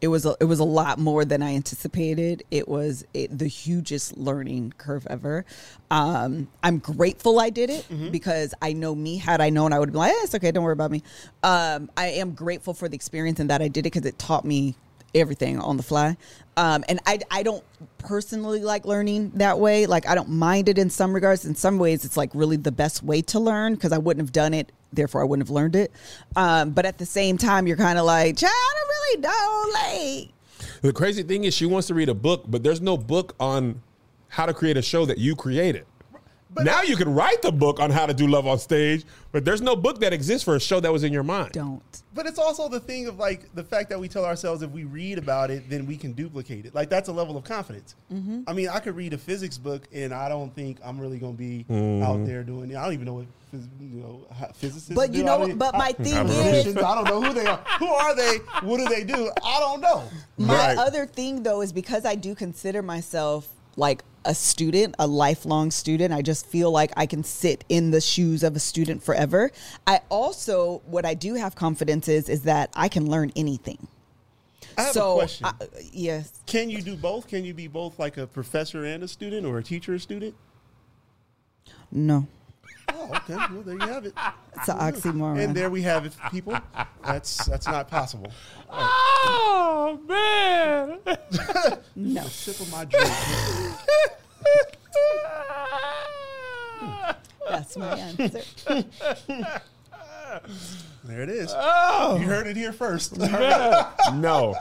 It was a, it was a lot more than I anticipated. It was it, the hugest learning curve ever. Um, I'm grateful I did it Mm-hmm. because I know me. Had I known, I would have been like, eh, "It's okay, don't worry about me." Um, I am grateful for the experience and that I did it because it taught me everything on the fly. Um, and I, I don't personally like learning that way. Like I don't mind it in some regards. In some ways, it's like really the best way to learn because I wouldn't have done it. Therefore, I wouldn't have learned it. Um, but at the same time, you're kind of like, child, I don't really know. Like, The crazy thing is, she wants to read a book, but there's no book on how to create a show that you created. Now you can write the book on how to do love on stage, but there's no book that exists for a show that was in your mind. don't. But it's also the thing of like the fact that we tell ourselves if we read about it, then we can duplicate it. Like that's a level of confidence. Mm-hmm. I mean, I could read a physics book, and I don't think I'm really going to be Mm-hmm. out there doing it. I don't even know what phys- you know physicists. But you do. know I what- mean, but I- my thing I- is- I don't know who they are. Who are they? What do they do? I don't know. My Right. other thing though is because I do consider myself like a student, a lifelong student. I just feel like I can sit in the shoes of a student forever. I also what I do have confidence is is that I can learn anything. I have so a question. I- uh, yes. Can you do both? Can you be both like a professor and a student, or a teacher and a student? No. Oh, okay. Well, there you have it. It's an oxymoron. And there we have it, people. That's that's not possible. Oh man! no. Sip of my drink. That's my answer. There it is. Oh You heard it here first. man. no,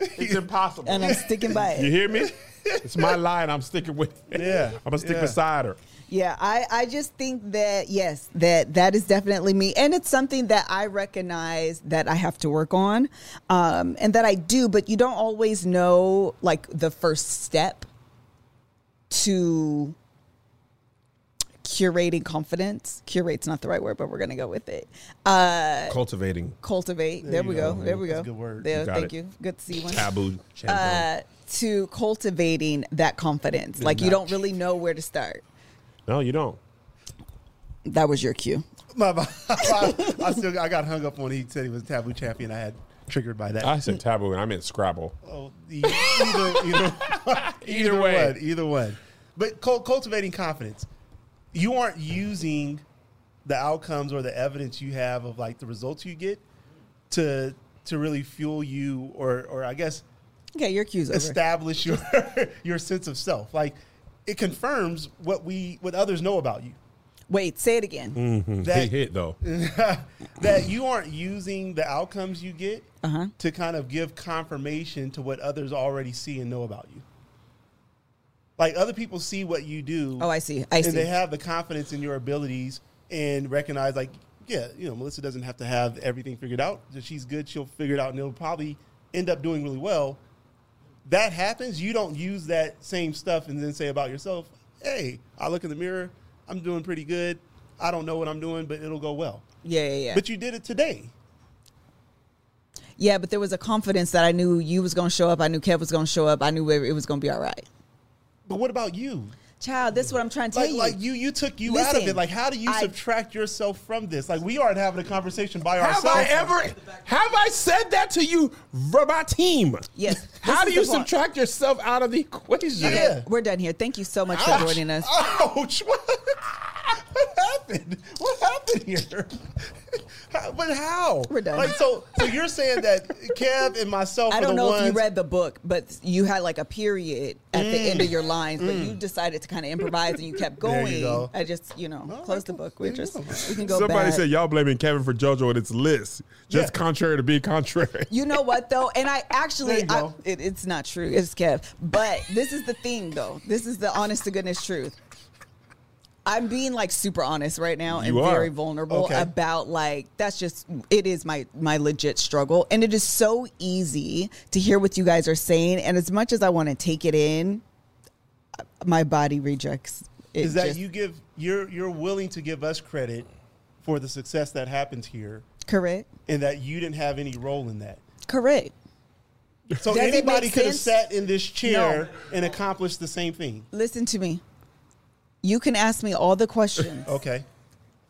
it's impossible. And I'm sticking by you hear me? It's my line. I'm sticking with it. Yeah, I'm gonna stick yeah. beside her. Yeah, I, I just think that yes, that that is definitely me, and it's something that I recognize that I have to work on, um, and that I do. But you don't always know like the first step to curating confidence. Curate's not the right word, but we're gonna go with it. Uh, Cultivating cultivate. There, you we go. go. There we That's go. a good word. There, You got thank it. you. Good to see one taboo. uh, to cultivating that confidence. Like you don't really know where to start. No, you don't. That was your cue. My, my, I still I got hung up when He said he was a taboo champion. I had triggered by that. I said taboo, and I meant Scrabble. oh, the, either, either, Either way. one, either one. But cultivating confidence. You aren't using the outcomes or the evidence you have of like the results you get to to really fuel you or or I guess Okay, your cue's over. establish your your sense of self. Like it confirms what we what others know about you. Wait, say it again. Big That hit though. that you aren't using the outcomes you get Uh-huh. to kind of give confirmation to what others already see and know about you. Like other people see what you do. Oh, I see. I see. and see. they have the confidence in your abilities and recognize, like, yeah, you know, Melissa doesn't have to have everything figured out. If she's good, she'll figure it out, and it'll probably end up doing really well. That happens. You don't use that same stuff and then say about yourself, "Hey, I look in the mirror. I'm doing pretty good. I don't know what I'm doing, but it'll go well." yeah, yeah, yeah. But you did it today. yeah, but there was a confidence that I knew you was going to show up. I knew Kev was going to show up. I knew it was going to be all right. But what about you? Child, this is what I'm trying to tell Like, you. like you, you took you out of it. Like, how do you I- subtract yourself from this? Like, we aren't having a conversation by Have ourselves. I ever have I said that to you verbatim? Yes. How do you is the part. subtract yourself out of the equation? Okay, Yeah. we're done here. Thank you so much for joining us. Ouch! What, what happened? What happened here? How- but how? We're done. Like so, so you're saying that Kev and myself I don't the know ones. if you read the book, but you had like a period at the end of your lines, but you decided to kind of improvise and you kept Mm. Going. you go. I just, you know, All close the book. We There just go. we can go Somebody back. said y'all blaming Kevin for JoJo and its list. Just Yeah. contrary to being contrary. You know what though, and I actually, I, it, it's not true. It's Kev, but this is the thing though. This is the honest to goodness truth. I'm being like super honest right now and You are. very vulnerable Okay. about like that's just it is my my legit struggle and it is so easy to hear what you guys are saying and as much as I want to take it in uh, my body rejects it is that just- you give you're you're willing to give us credit for the success that happens here, correct and that you didn't have any role in that. correct So Does anybody could have sat in this chair and accomplished the same thing. listen to me you can ask me all the questions Okay.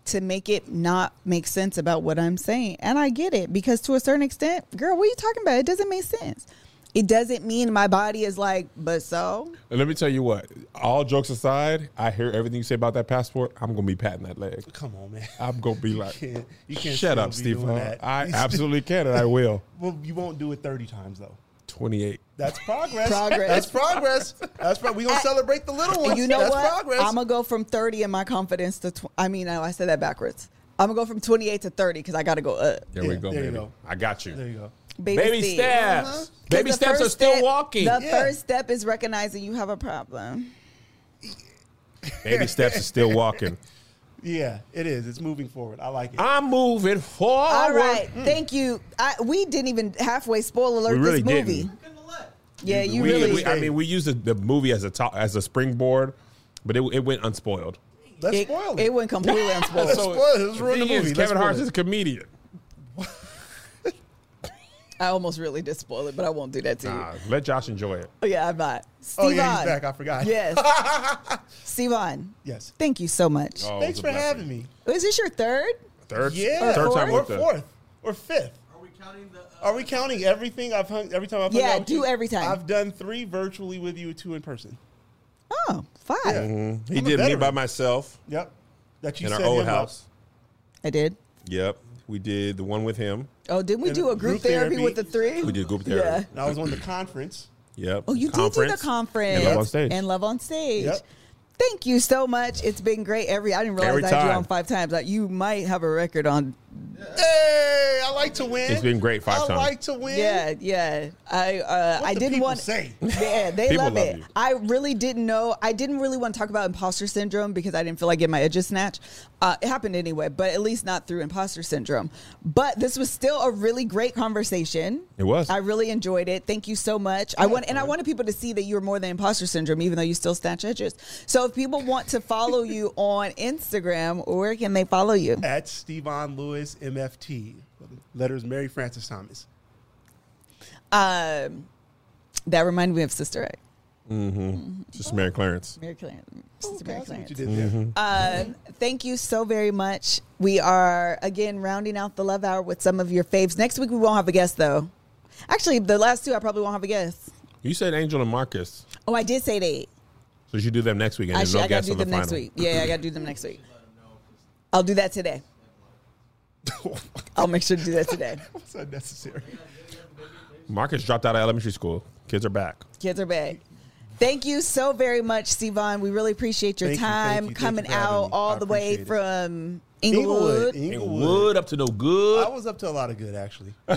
to make it not make sense about what I'm saying. And I get it because to a certain extent, girl, what are you talking about? It doesn't make sense. It doesn't mean my body is like, but so let me tell you what. All jokes aside, I hear everything you say about that passport. I'm gonna be patting that leg. Come on, man. I'm gonna be like, can't- you can't shut up, be Steve. I absolutely can, and I will. Well, you won't do it 30 times though. 28. That's progress. Progress. That's progress. That's pro- we gonna I- celebrate the little ones. You know That's what? progress. I'm gonna go from 30 in my confidence to. Tw- I mean, no, I said that backwards. I'm gonna go from 28 to 30 because I got to go up. There we go, there you baby. go. I got you. there you go. Baby steps. steps. Uh-huh. 'Cause Baby steps are still step- walking. The Yeah. first step is recognizing you have a problem. Baby steps are still walking. Yeah, it is. It's moving forward. I like it. I'm moving forward. All right, mm. thank you. I, we didn't even halfway spoil alert We really this movie. didn't. Yeah, you we, really. we- I mean, we used the, the movie as a top, as a springboard, but it, it went unspoiled. Let's it, spoil it. it went completely unspoiled. Let's spoil it. Let's ruin the thing is, movie. Let's Kevin spoil Hart it. is a comedian. I almost really did spoil it, but I won't do that to you. Nah, let Josh enjoy it. Oh, yeah, I'm not. Steve Oh, yeah, he's back. I forgot. Yes. Stevon, Yes. thank you so much. Oh, Thanks for was having blessing. me. Is this your third? Third, Yeah. third time Or the fourth or fifth. Are we counting the? Uh, Are we counting everything I've hung every time I've hung Yeah, out do you? every time. I've done three virtually with you, two in person. Oh, five. Yeah. He I'm did me by myself Yep. That you in our set old him up. house. I did. Yep, we did the one with him. Oh, didn't we And do a group, group therapy, therapy. with the three? We did group Yeah. therapy. And I was on the conference. Yep. Oh, you did do the conference And Love on stage. and love on stage. Yep. Thank you so much. It's been great. Every I didn't realize I had you on five times. Like you might have a record on. Hey, I like to win. It's been great five I times. I like to win. Yeah, yeah. I uh, What I didn't people want. say? Yeah, they People love, love it. you. I really didn't know. I didn't really want to talk about imposter syndrome because I didn't feel like getting my edges snatched. Uh, it happened anyway, but at least not through imposter syndrome. But this was still a really great conversation. It was. I really enjoyed it. Thank you so much. I want and I wanted people to see that you were more than imposter syndrome, even though you still snatch edges. So if people want to follow you on Instagram, where can they follow you? At Stevon Lewis MFT. Letters Mary Francis Thomas. Um, that reminded me of Sister Act. Just Mary Clarence. Mary Clarence. Sister Mary That's what Clarence. you did there. Um, thank you so very much. We are again rounding out the love hour with some of your faves. Next week we won't have a guest though. Actually, the last two I probably won't have a guest. You said Angel and Marcus, Oh, I did say they. so you should do them next week, and there's Actually, no I gotta do the them final. next week. Yeah, I gotta do them next week. I'll do that today. I'll make sure to do that today. What's unnecessary? Marcus dropped out of elementary school. Kids are back. Kids are back. Thank you so very much, Stevon. We really appreciate your Thank you, thank time you, thank you coming for having out me. all I the way appreciate it. from Inglewood. Inglewood up to no good. I was up to a lot of good, actually. you,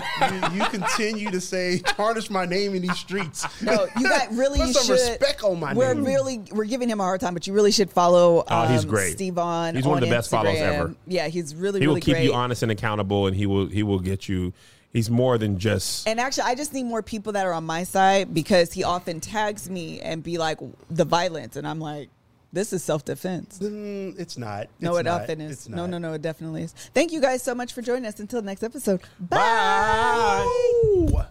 you continue to say tarnish my name in these streets. No, you got really Put you some should. respect on my we're name. really we're giving him a hard time, but you really should follow. Oh, he's um, great. Stevon. He's one of on the best follows Instagram. ever. Yeah, he's really really good. he will really keep great. you honest and accountable, and he will he will get you. He's more than just. And actually, I just need more people that are on my side because he often tags me and be like the violence, and I'm like, this is self defense. Mm, it's not. No, It's it not. often is. It's No, not. no, no, it definitely is. Thank you guys so much for joining us. Until next episode. Bye. Bye.